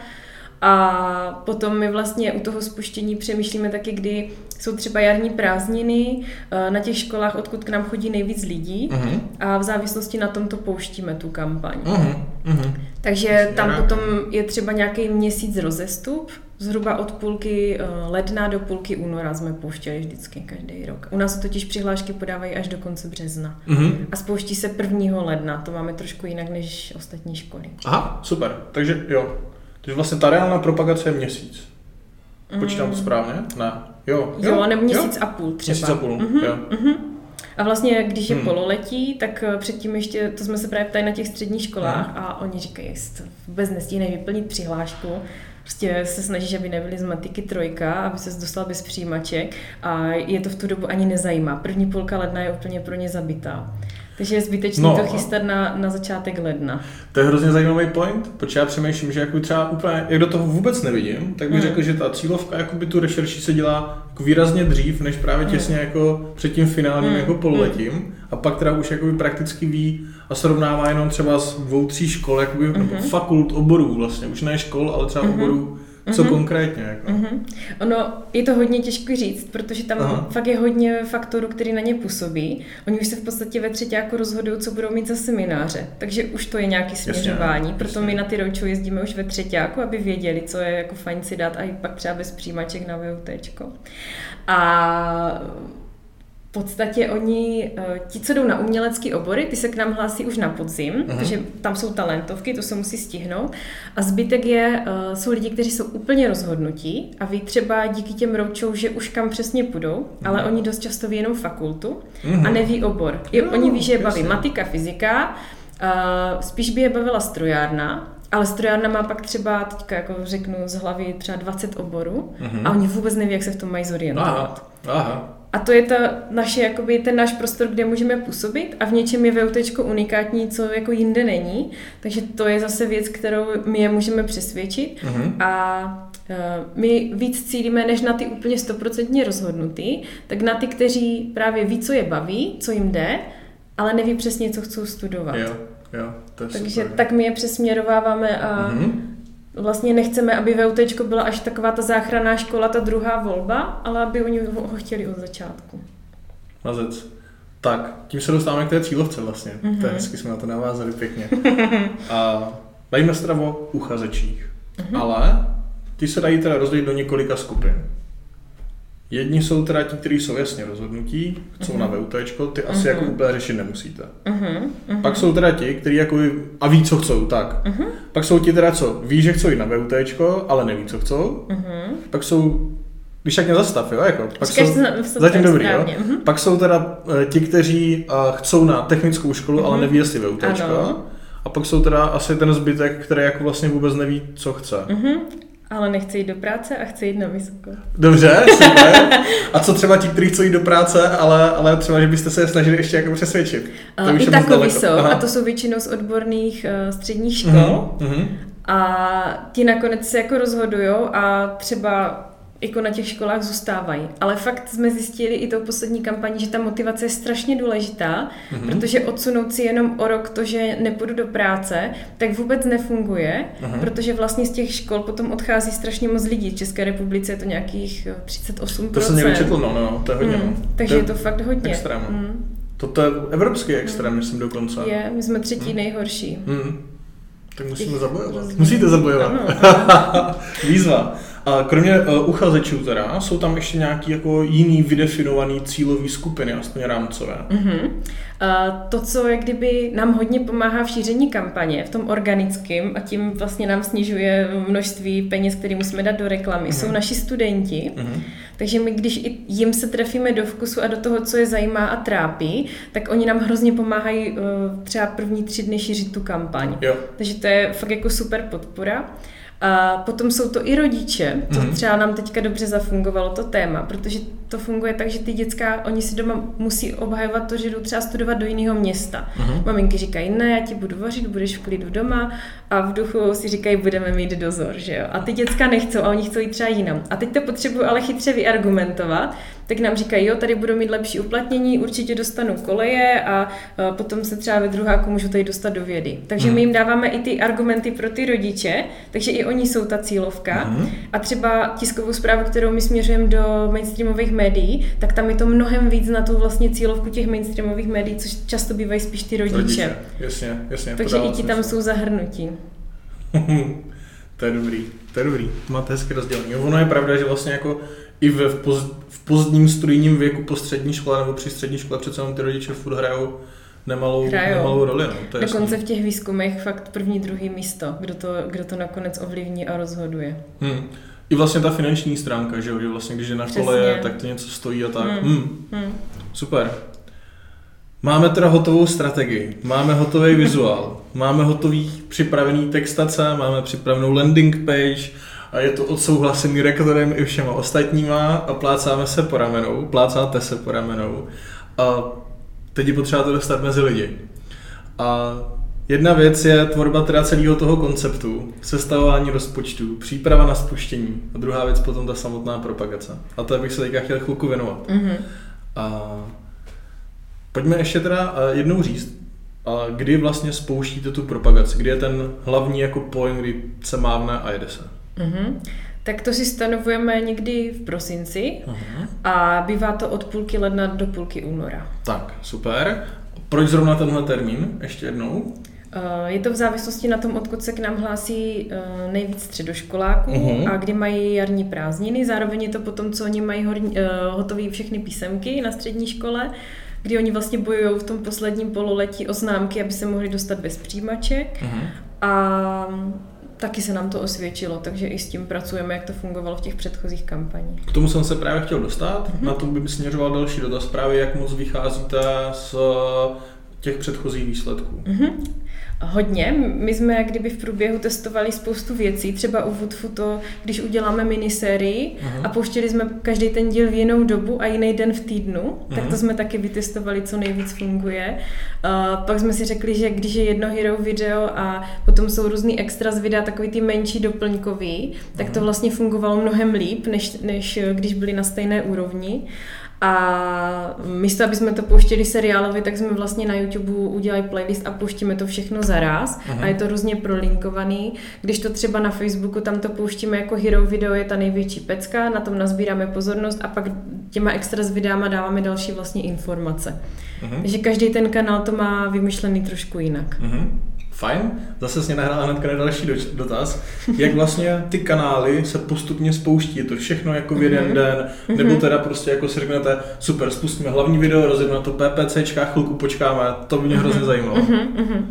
a potom my vlastně u toho spuštění přemýšlíme taky, kdy jsou třeba jarní prázdniny eh, na těch školách, odkud k nám chodí nejvíc lidí uh-huh. a v závislosti na tom to pouštíme tu kampaň. Uh-huh. Uh-huh. Takže tam potom je třeba nějaký měsíc rozestup, zhruba od půlky eh, ledna do půlky února jsme pouštěli vždycky každý rok. U nás se totiž přihlášky podávají až do konce března. Uh-huh. A spouští se 1. ledna, to máme trošku jinak než ostatní školy. Aha, super. Takže jo, takže vlastně ta reálná propagace je měsíc. Počítám to mm. správně? Ne. Jo, jo, jo nebo měsíc jo? a půl třeba. Měsíc a půl, mm-hmm, jo. Mm-hmm. A vlastně, když je hmm. pololetí, tak eh, předtím ještě, to jsme se právě ptali na těch středních školách hmm. a oni říkají, že vůbec nestíhne vyplnit přihlášku, prostě se snaží, aby nebyly z matiky trojka, aby se dostal bez přijímaček a je to v tu dobu ani nezajímá. První půlka ledna je úplně pro ně zabitá. Takže je zbytečný no, to chystat na, na začátek ledna. To je hrozně zajímavý point, protože já přemýšlím, že jako třeba úplně, jak do toho vůbec nevidím, tak bych hmm. řekl, že ta cílovka jakoby tu rešerši se dělá jako výrazně dřív, než právě hmm. těsně hmm. jako před tím finálním hmm. jako pololetím. Hmm. A pak teda už jakoby prakticky ví a srovnává jenom třeba z dvou, tří škol, jakoby, hmm. nebo fakult oborů vlastně, už ne škol, ale třeba hmm. oborů co mm-hmm. konkrétně? Jako? Mm-hmm. Ono je to hodně těžko říct, protože tam Aha. fakt je hodně faktorů, který na ně působí. Oni už se v podstatě ve třetí jako rozhodují, co budou mít za semináře. Takže už to je nějaké směřování. Jasně, proto jasně. my na ty roadshow jezdíme už ve třetí, jako aby věděli, co je jako fajn si dát a i pak třeba bez přijímaček na VUT. A podstatě oni, eh, ti, co jdou na umělecký obory, ty se k nám hlásí už na podzim, uh-huh. protože tam jsou talentovky, to se musí stihnout. A zbytek je, uh, jsou lidi, kteří jsou úplně rozhodnutí a ví třeba díky těm roučou, že už kam přesně půjdou, uh-huh. ale oni dost často ví jenom fakultu uh-huh. a mhm. neví obor. Je, no, oni ví, že je baví matika, fyzika, uh, spíš by je bavila strojárna, ale strojárna má pak třeba, teďka jako řeknu z hlavy, třeba 20 oborů uh-huh. a oni vůbec neví, jak se v tom mají zorientovat. Aha. Aha. A to je ta naše, jakoby, ten náš prostor, kde můžeme působit a v něčem je VUT unikátní, co jako jinde není. Takže to je zase věc, kterou my je můžeme přesvědčit. Uh-huh. A e, my víc cílíme než na ty úplně stoprocentně rozhodnutý, tak na ty, kteří právě ví, co je baví, co jim jde, ale neví přesně, co chcou studovat. Jo, jo, to je Takže super. tak my je přesměrováváme a uh-huh vlastně nechceme, aby VUT byla až taková ta záchranná škola, ta druhá volba, ale aby oni ho chtěli od začátku. Mazec. Tak, tím se dostáváme k té cílovce vlastně. Mm-hmm. To je hezky, jsme na to navázali pěkně. A bavíme se teda o uchazečích. Mm-hmm. Ale ty se dají teda rozdělit do několika skupin. Jedni jsou teda ti, kteří jsou jasně rozhodnutí, chcou uh-huh. na VUT, ty asi uh-huh. jako úplně řešit nemusíte. Uh-huh. Uh-huh. Pak jsou teda ti, kteří jako a ví, co chcou, tak. Uh-huh. Pak jsou ti teda, co ví, že chcou jít na VUT, ale neví, co chcou. Uh-huh. Pak jsou když tak nezastav, jo, jako. Pak Říkáš, jsou, zatím dobrý, jo. Uh-huh. Pak jsou teda uh, ti, kteří uh, chcou na technickou školu, uh-huh. ale neví, jestli VUT. A pak jsou teda asi ten zbytek, který jako vlastně vůbec neví, co chce. Uh-huh. Ale nechce jít do práce a chce jít na vysoko. Dobře, super. A co třeba ti, kteří chcou jít do práce, ale, ale třeba, že byste se snažili ještě jako přesvědčit? To uh, I takový jsou, Aha. a to jsou většinou z odborných uh, středních škol. Uh-huh. A ti nakonec se jako rozhodujou a třeba jako na těch školách zůstávají. Ale fakt jsme zjistili i tou poslední kampaní, že ta motivace je strašně důležitá, mm-hmm. protože odsunout si jenom o rok to, že nepůjdu do práce, tak vůbec nefunguje, mm-hmm. protože vlastně z těch škol potom odchází strašně moc lidí. V České republice je to nějakých 38%. To jsem někdy četl, no, no, to je hodně. Mm, no. takže to je, je to fakt hodně. Extrém. Mm. To je evropský extrém, mm. myslím dokonce. Je, my jsme třetí mm. nejhorší. Mm. Tak musíme zabojovat. Musíte zabojovat. Ano. Výzva. A kromě uh, uchazečů teda, jsou tam ještě nějaký jako jiný vydefinovaný cílový skupiny, aspoň rámcové. Mm-hmm. Uh, to, co jak kdyby nám hodně pomáhá v šíření kampaně, v tom organickém a tím vlastně nám snižuje množství peněz, které musíme dát do reklamy, mm-hmm. jsou naši studenti. Mm-hmm. Takže my, když i jim se trefíme do vkusu a do toho, co je zajímá a trápí, tak oni nám hrozně pomáhají uh, třeba první tři dny šířit tu kampaň. Jo. Takže to je fakt jako super podpora. A potom jsou to i rodiče, to mm-hmm. třeba nám teďka dobře zafungovalo to téma, protože to funguje tak, že ty děcka, oni si doma musí obhajovat to, že jdou třeba studovat do jiného města. Mm-hmm. Maminky říkají, ne, já ti budu vařit, budeš v klidu doma a v duchu si říkají, budeme mít dozor, že jo. A ty děcka nechcou a oni chcou jít třeba jinam. A teď to potřebuju ale chytře vyargumentovat, tak nám říkají, jo, tady budu mít lepší uplatnění, určitě dostanu koleje a potom se třeba ve druháku můžu tady dostat do vědy. Takže mm. my jim dáváme i ty argumenty pro ty rodiče, takže i oni jsou ta cílovka. Mm. A třeba tiskovou zprávu, kterou my směřujeme do mainstreamových médií, tak tam je to mnohem víc na tu vlastně cílovku těch mainstreamových médií, což často bývají spíš ty rodiče. rodiče. Jasně, jasně. Takže i ti tam jsou zahrnutí. to je dobrý, to je dobrý. Máte hezky rozdělení. Ono je pravda, že vlastně jako i v, v, poz, v pozdním studijním věku po střední škole nebo při střední škole přece ty rodiče furt hrajou nemalou, Hrajou. nemalou roli. No, to je Dokonce jasný. v těch výzkumech fakt první, druhý místo, kdo to, kdo to nakonec ovlivní a rozhoduje. Hmm. I vlastně ta finanční stránka, že, že vlastně když je na kole, tak to něco stojí a tak. Hmm. Hmm. Hmm. Super. Máme teda hotovou strategii, máme hotový vizuál, máme hotový připravený textace, máme připravenou landing page, a je to odsouhlasený rektorem i všema ostatníma a plácáme se po ramenou, plácáte se po ramenou a teď je potřeba to dostat mezi lidi. A jedna věc je tvorba teda celého toho konceptu, sestavování rozpočtu, příprava na spuštění a druhá věc potom ta samotná propagace. A to bych se teďka chtěl chvilku věnovat. Mm-hmm. A pojďme ještě teda eh, jednou říct, a kdy vlastně spouštíte tu propagaci, kdy je ten hlavní jako point, kdy se mávne a jede se. Mm-hmm. Tak to si stanovujeme někdy v prosinci uh-huh. a bývá to od půlky ledna do půlky února. Tak, super. Proč zrovna tenhle termín? Ještě jednou. Eh, je to v závislosti na tom, odkud se k nám hlásí eh, nejvíc středoškoláků uh-huh. a kdy mají jarní prázdniny. Zároveň je to potom, co oni mají horní, eh, hotové všechny písemky na střední škole, kdy oni vlastně bojují v tom posledním pololetí o známky, aby se mohli dostat bez přijímaček. Uh-huh. A taky se nám to osvědčilo, takže i s tím pracujeme, jak to fungovalo v těch předchozích kampaních. K tomu jsem se právě chtěl dostat, mm-hmm. na to by směřoval další dotaz právě, jak moc vycházíte z těch předchozích výsledků? Mm-hmm. Hodně. My jsme jak kdyby v průběhu testovali spoustu věcí, třeba u Woodfu to, když uděláme minisérii uh-huh. a pouštěli jsme každý ten díl v jinou dobu a jiný den v týdnu, uh-huh. tak to jsme taky vytestovali, co nejvíc funguje. Uh, pak jsme si řekli, že když je jedno hero video a potom jsou různý extra z videa, takový ty menší doplňkový, tak to vlastně fungovalo mnohem líp, než, než když byli na stejné úrovni. A místo, aby jsme to pouštěli seriálově, tak jsme vlastně na YouTube udělali playlist a pouštíme to všechno zaraz. Aha. A je to různě prolinkovaný. Když to třeba na Facebooku, tam to pouštíme jako hero video, je ta největší pecka, na tom nazbíráme pozornost a pak těma extra s videama dáváme další vlastně informace. Aha. Takže každý ten kanál to má vymyšlený trošku jinak. Aha. Fajn, zase jsi mě nahrála hnedka na další dotaz. Jak vlastně ty kanály se postupně spouští? Je to všechno jako v jeden mm-hmm. den? Nebo mhm. teda prostě jako si řeknete, super, spustíme hlavní video, rozjedeme na to PPCčka, chvilku počkáme, to by mě hrozně mhm. zajímalo. Mm-hmm.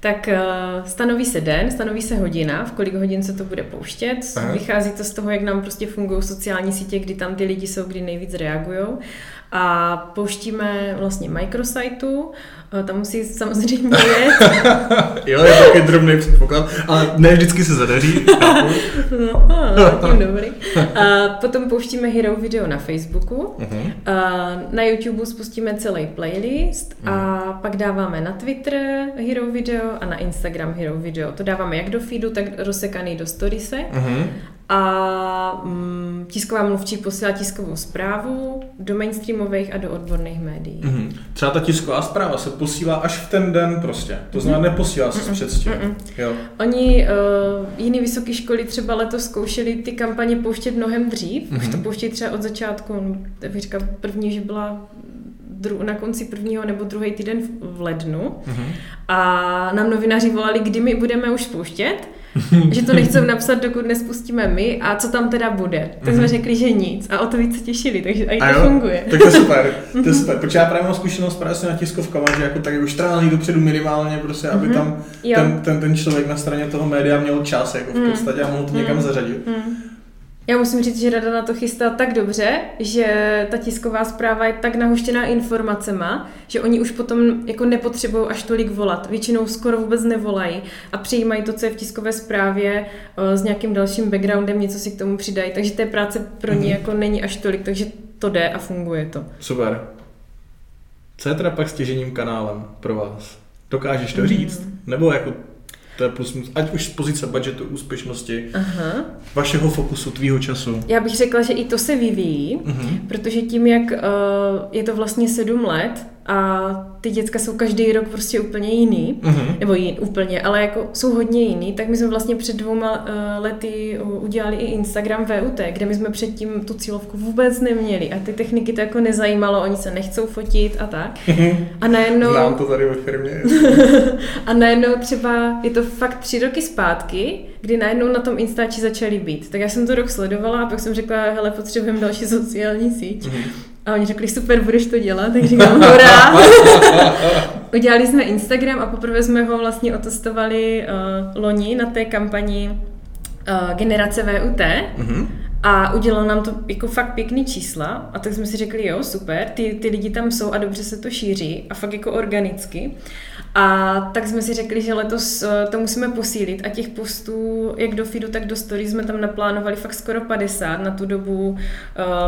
Tak uh, stanoví se den, stanoví se hodina, v kolik hodin se to bude pouštět. Aha. Vychází to z toho, jak nám prostě fungují sociální sítě, kdy tam ty lidi jsou, kdy nejvíc reagují. A pouštíme vlastně micrositeu, Eh, tam musí samozřejmě jet. jo, je takový drobný předpoklad, ale ne vždycky se zadaří. no, tím dobrý. A potom pouštíme Hero video na Facebooku, uh-huh. a na YouTube spustíme celý playlist uh-huh. a mhm. pak dáváme na Twitter Hero video a na Instagram Hero video. To dáváme jak do feedu, tak rozsekaný do storiese. Uh-huh a mm, tisková mluvčí posílá tiskovou zprávu do mainstreamových a do odborných médií. Mm-hmm. Třeba ta tisková zpráva se posílá až v ten den prostě. To znamená, mm-hmm. neposílá se mm-hmm. předstím. Mm-hmm. Jo. Oni, uh, jiné vysoké školy třeba letos zkoušeli ty kampaně pouštět mnohem dřív. Mm-hmm. Už to pouštějí třeba od začátku, no, tak bych říkal, první, že byla dru- na konci prvního nebo druhý týden v, v lednu. Mm-hmm. A nám novináři volali, kdy my budeme už spouštět. že to nechcou napsat, dokud nespustíme my a co tam teda bude. Tak jsme mhm. řekli, že nic a o to víc se těšili, takže i to funguje. Tak to je super, to je mhm. super. Protože já právě mám zkušenost právě na tiskovkama, že jako tak už 14 dní dopředu minimálně, prostě, aby tam ten, ten, ten, člověk na straně toho média měl čas jako v podstatě a mohl to někam zařadit. Já musím říct, že Rada na to chystá tak dobře, že ta tisková zpráva je tak nahuštěná informacema, že oni už potom jako nepotřebují až tolik volat. Většinou skoro vůbec nevolají a přijímají to, co je v tiskové zprávě s nějakým dalším backgroundem, něco si k tomu přidají. Takže té práce pro ně mm-hmm. jako není až tolik, takže to jde a funguje to. Super. Co je teda pak stěžením kanálem pro vás? Dokážeš to říct? Mm. Nebo jako to je plus, ať už z pozice budgetu, úspěšnosti, Aha. vašeho fokusu, tvýho času. Já bych řekla, že i to se vyvíjí, uh-huh. protože tím, jak uh, je to vlastně sedm let, a ty děcka jsou každý rok prostě úplně jiný, uh-huh. nebo jiný, úplně, ale jako jsou hodně jiný, tak my jsme vlastně před dvouma uh, lety udělali i Instagram VUT, kde my jsme předtím tu cílovku vůbec neměli a ty techniky to jako nezajímalo, oni se nechcou fotit a tak. Uh-huh. A najednou... Znám to tady ve firmě. a najednou třeba je to fakt tři roky zpátky, kdy najednou na tom Instači začali být. Tak já jsem to rok sledovala a pak jsem řekla, hele, potřebujeme další sociální síť. Uh-huh. A oni řekli, super, budeš to dělat, tak říkám, hurá. Udělali jsme Instagram a poprvé jsme ho vlastně otestovali uh, loni na té kampani uh, Generace VUT. Mm-hmm. A udělal nám to jako fakt pěkný čísla a tak jsme si řekli, jo, super, ty, ty lidi tam jsou a dobře se to šíří a fakt jako organicky. A tak jsme si řekli, že letos eh, to musíme posílit a těch postů, jak do feedu, tak do story jsme tam naplánovali fakt skoro 50 na tu dobu uh,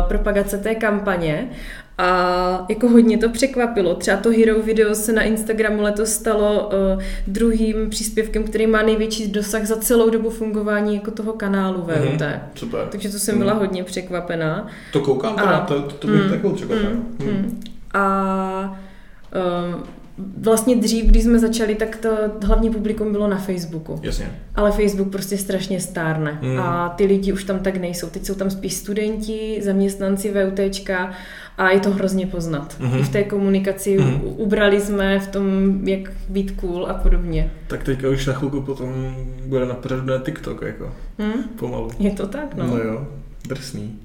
propagace té kampaně. A jako hodně to překvapilo. Třeba to hero video se na Instagramu letos stalo uh, druhým příspěvkem, který má největší dosah za celou dobu fungování jako toho kanálu VUT. Mm-hmm, super. Takže to jsem mm. byla hodně překvapená. To koukám, a, to, to, to bych mm, takovou překvapená. Mm, mm. Mm. A um, vlastně dřív, když jsme začali, tak to hlavní publikum bylo na Facebooku. Jasně. Ale Facebook prostě strašně stárne mm. a ty lidi už tam tak nejsou. Teď jsou tam spíš studenti, zaměstnanci VUTčka a je to hrozně poznat. Mm-hmm. I v té komunikaci mm-hmm. ubrali jsme v tom, jak být cool a podobně. Tak teďka už na chvilku potom bude na pořadu TikTok, jako mm? pomalu. Je to tak, no. No jo, drsný.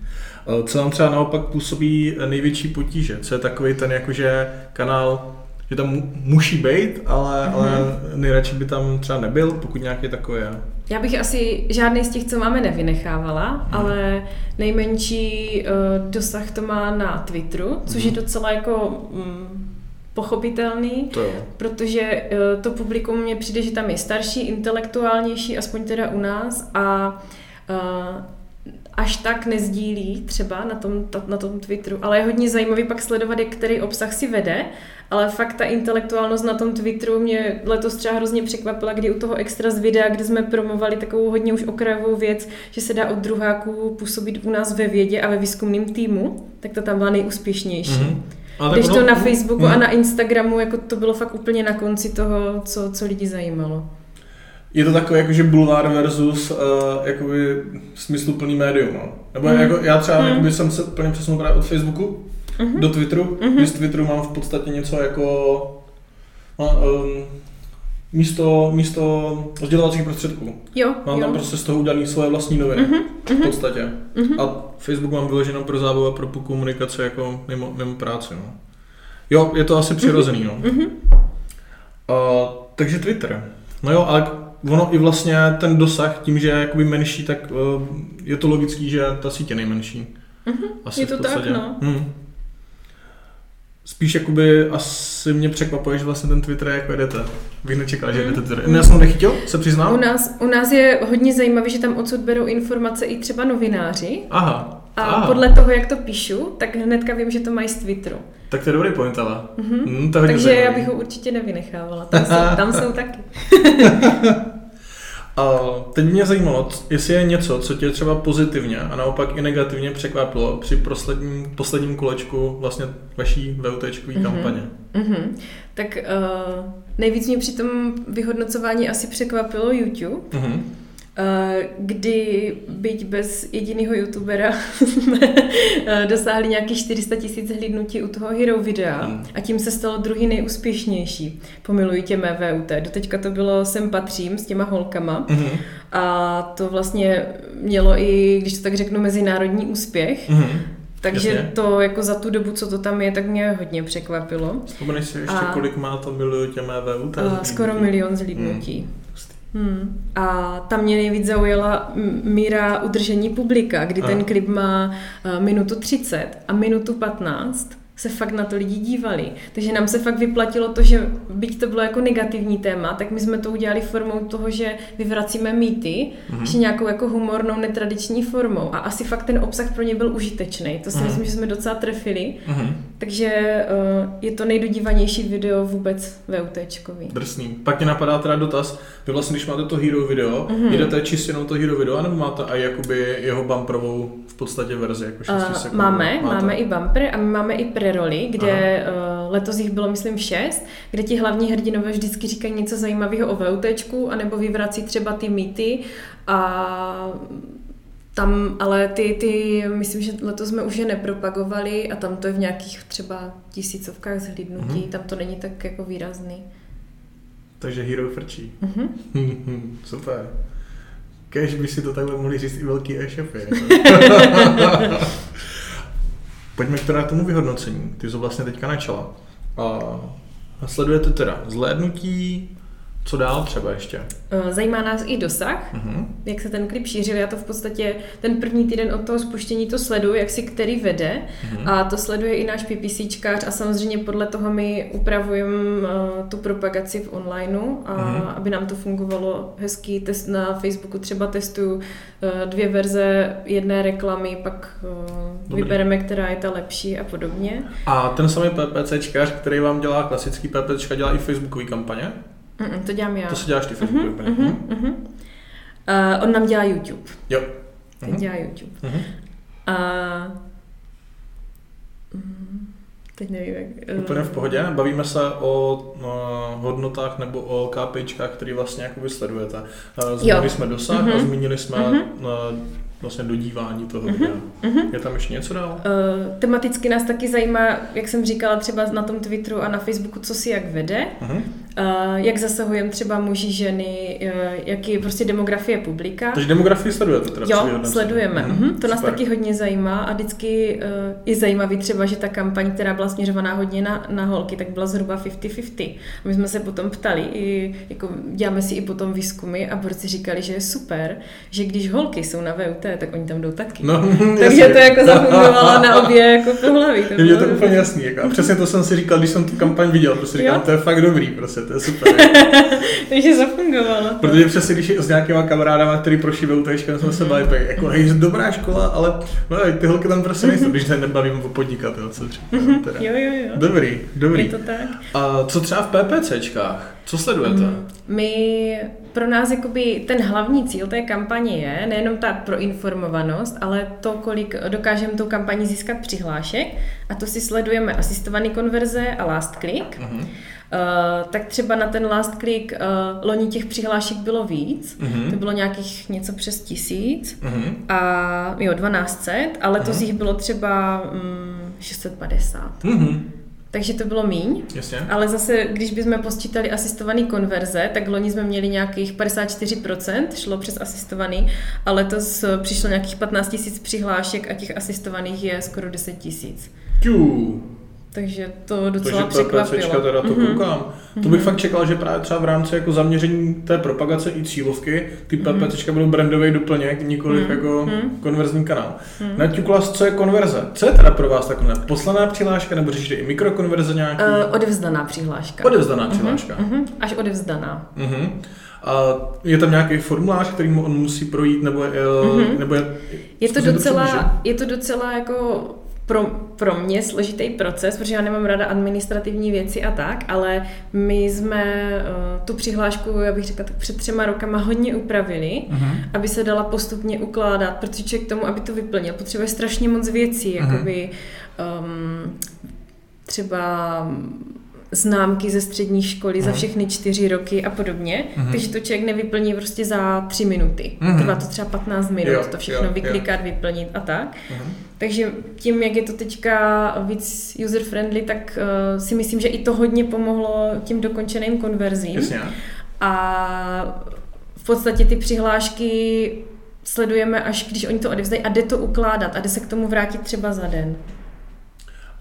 Co nám třeba naopak působí největší potíže? Co je takový ten jakože kanál že tam musí být, ale, mm-hmm. ale nejradši by tam třeba nebyl, pokud nějaký takový je. Já bych asi žádný z těch, co máme, nevynechávala, mm. ale nejmenší uh, dosah to má na Twitteru, což mm. je docela jako um, pochopitelný, To jo. protože eh, to publikum mně přijde, že tam je starší, intelektuálnější, aspoň teda u nás a eh, až tak nezdílí třeba na tom, na tom Twitteru, ale je hodně zajímavý pak sledovat, jak který obsah si vede, ale fakt ta intelektuálnost na tom Twitteru mě letos třeba hrozně překvapila, kdy u toho extra z videa, kde jsme promovali takovou hodně už okrajovou věc, že se dá od druháků působit u nás ve vědě a ve výzkumném týmu, tak to tam byla nejúspěšnější. Mhm. Ale Když ono- to na Facebooku Mhm. a na Instagramu, jako to bylo fakt úplně na konci toho, co, co lidi zajímalo. Je to takové jakože bulvár versus uh, jakoby smysluplný médium, no. Nebo Mm. jako, já třeba Mm. jakoby jsem se plně přesunul právě od Facebooku Mhm. do Twitteru, Mhm. kdy z Twitteru mám v podstatě něco jako no, um, místo, místo sdělovacích prostředků. Jo, Mám jo. tam prostě z toho udělané svoje vlastní noviny, Mhm, v podstatě. mhm. A Facebook mám vyloženo pro zábavu a pro komunikaci jako mimo, mimo práci, no. Jo, je to asi přirozený, no. Mhm. Uh, takže Twitter. No jo, ale ono i vlastně ten dosah, tím, že je jakoby menší, tak uh, je to logický, že ta síť je nejmenší. Mhm, Asi je to tak, no. Hmm. Spíš jakoby asi mě překvapuje, že vlastně ten Twitter je jako jedete. Bych nečekal, že Mm. jedete Twitter. Já jsem nechytil, se přiznám. U nás, u nás je hodně zajímavé, že tam odsud berou informace i třeba novináři Aha. a Aha. podle toho, jak to píšu, tak hnedka vím, že to mají z Twitteru. Tak to je dobrý point, ale. Mhm. Hmm, to Takže já zajímavý. bych ho určitě nevynechávala. Tam jsou, tam jsou taky. A teď mě zajímalo, jestli je něco, co tě třeba pozitivně a naopak i negativně překvapilo při posledním, posledním kolečku vlastně vaší VUTčkové Mhm. kampaně. Mhm. Tak uh, nejvíc mě při tom vyhodnocování asi překvapilo YouTube, Mhm. Eh, kdy byť bez jediného youtubera jsme eh, dosáhli nějakých 400 tisíc hlídnutí u toho hero videa Hmm. a tím se stalo druhý nejúspěšnější. Pomiluji tě mé VUT. Doteďka to bylo Sem patřím s těma holkama Mhm. a to vlastně mělo i, když to tak řeknu, mezinárodní úspěch. Mhm. Takže Jasně. to jako za tu dobu, co to tam je, tak mě hodně překvapilo. Vzpomeneš si ještě, A- kolik má to miluju tě mé VUT? Skoro milion zhlídnutí. Hustý. Hmm. A tam mě nejvíc zaujala míra udržení publika, kdy Aha. ten klip má uh, minutu 30 a minutu 15 se fakt na to lidi dívali. Takže nám se fakt vyplatilo to, že byť to bylo jako negativní téma, tak my jsme to udělali formou toho, že vyvracíme mýty, Mhm. ještě nějakou jako humornou, netradiční formou. A asi fakt ten obsah pro ně byl užitečný. To si Mhm. myslím, že jsme docela trefili. Mhm. Takže uh, je to nejdodívanější video vůbec VUTčkový. Drsný. Pak mě napadá teda dotaz, vy vlastně, když máte to hero video, Mhm. jdete čistě jenom to hero video, nebo máte i jakoby jeho bumperovou v podstatě verzi, jako 6 Uh, sekund? máme, Máte? máme i bumper a my máme i preroli, kde uh, letos jich bylo myslím šest, kde ti hlavní hrdinové vždycky říkají něco zajímavého o VUTčku, anebo vyvrací třeba ty mýty a tam, ale ty, ty, myslím, že letos jsme už je nepropagovali a tam to je v nějakých třeba tisícovkách zhlídnutí, Mhm. tam to není tak jako výrazný. Takže hero frčí. Mhm. Super. Kež by si to takhle mohli říct i velký e-shopy. Pojďme k teda tomu vyhodnocení. Ty jsi vlastně teďka načala. A sledujete teda zhlédnutí, co dál třeba ještě? Uh, Zajímá nás i dosah, Mhm. jak se ten klip šířil. Já to v podstatě ten první týden od toho spuštění to sleduju, jak si který vede. Mhm. A to sleduje i náš PPCčkář a samozřejmě podle toho my upravujeme uh, tu propagaci v onlineu, a Mhm. aby nám to fungovalo hezký. Test na Facebooku třeba testuju uh, dvě verze jedné reklamy, pak Dobrý. vybereme, která je ta lepší a podobně. A ten samý PPCčkař, který vám dělá klasický PPCčka, dělá i facebookové kampaně? Mm-mm, to dělám já. To si děláš ty Mhm, kampaně? mhm, mhm. Uh, on nám dělá YouTube. Jo. Ten Mhm. dělá YouTube. Mhm. A mm, teď nevím, jak... eh, Úplně v pohodě. Bavíme se o no, hodnotách nebo o KPIčkách, které vlastně jako vysledujete. Eh, Zmínili Jo. jsme dosah a Mhm. zmínili jsme Mhm. eh, vlastně dodívání toho videa. Mhm. Je tam ještě něco dál? Uh, tematicky nás taky zajímá, jak jsem říkala, třeba na tom Twitteru a na Facebooku, co si jak vede. Mhm. Uh, jak zasahujeme třeba muži, ženy, uh, jaký je prostě demografie publika. Takže demografii sledujete teda? Jo, sledujeme. Mm, uh-huh. To nás super. taky hodně zajímá a vždycky uh, je zajímavý třeba, že ta kampaň, která byla směřovaná hodně na, na holky, tak byla zhruba 50-50. My jsme se potom ptali, i, jako děláme si i potom výzkumy a borci říkali, že je super, že když holky jsou na VUT, tak oni tam jdou taky. No, Takže jasně. to jako zafungovalo na obě jako pohlaví. To je to úplně jasný. Jako. A přesně to jsem si říkal, když jsem tu kampaň viděl, prostě říkám, jo? to je fakt dobrý, prostě to je super. Takže zafungovalo. Protože přesně, když s nějakýma kamarádama, který prošli VUT, jsme se bavili, jako hej, dobrá škola, ale no, ty holky tam prostě nejsou, když se nebavím o podnikatelce třeba. Teda. Jo, jo, jo. Dobrý, dobrý. Je to tak. A co třeba v PPCčkách? Co sledujete? Mm, my, pro nás jakoby ten hlavní cíl té kampaně je nejenom ta proinformovanost, ale to, kolik dokážeme tou kampaní získat přihlášek a to si sledujeme asistovaný konverze a last click. Mm-hmm. Uh, tak třeba na ten last click uh, loni těch přihlášek bylo víc, mm-hmm. to bylo nějakých něco přes tisíc mm-hmm. a jo, 1200, ale letos mm-hmm. jich bylo třeba um, 650. Mm-hmm. Takže to bylo míň. Jasně. Ale zase, když bychom posčítali asistovaný konverze, tak loni jsme měli nějakých 54%, šlo přes asistovaný, a letos přišlo nějakých 15 000 přihlášek a těch asistovaných je skoro 10 000. Takže to docela Takže překvapilo. teda to mm-hmm. koukám. Mm-hmm. To bych fakt čekal, že právě třeba v rámci jako zaměření té propagace i cílovky, ty mm-hmm. PPCčka budou brandový doplněk, nikoli mm-hmm. jako mm-hmm. konverzní kanál. Mm-hmm. Na co je konverze? Co je teda pro vás takové poslaná přihláška, nebo řešíte i mikrokonverze nějaký? Uh, odevzdaná přihláška. Odevzdaná mm-hmm. přihláška. Mm-hmm. Až odevzdaná. Mm-hmm. A je tam nějaký formulář, který on musí projít, nebo, mm-hmm. nebo je... Je to, docela, je to docela jako pro, pro mě složitý proces, protože já nemám ráda administrativní věci a tak, ale my jsme uh, tu přihlášku, já bych řekla, tak před třema rokama hodně upravili, uh-huh. aby se dala postupně ukládat, protože člověk k tomu, aby to vyplnil, potřebuje strašně moc věcí, uh-huh. jakoby um, třeba známky ze střední školy uh-huh. za všechny čtyři roky a podobně, uh-huh. takže to člověk nevyplní prostě za tři minuty. Uh-huh. Trvá to třeba 15 minut, jo, to všechno jo, vyklikat, jo. vyplnit a tak. Uh-huh. Takže tím, jak je to teďka víc user-friendly, tak uh, si myslím, že i to hodně pomohlo tím dokončeným konverzím. Jasně. A v podstatě ty přihlášky sledujeme, až když oni to odevzdají a jde to ukládat a jde se k tomu vrátit třeba za den.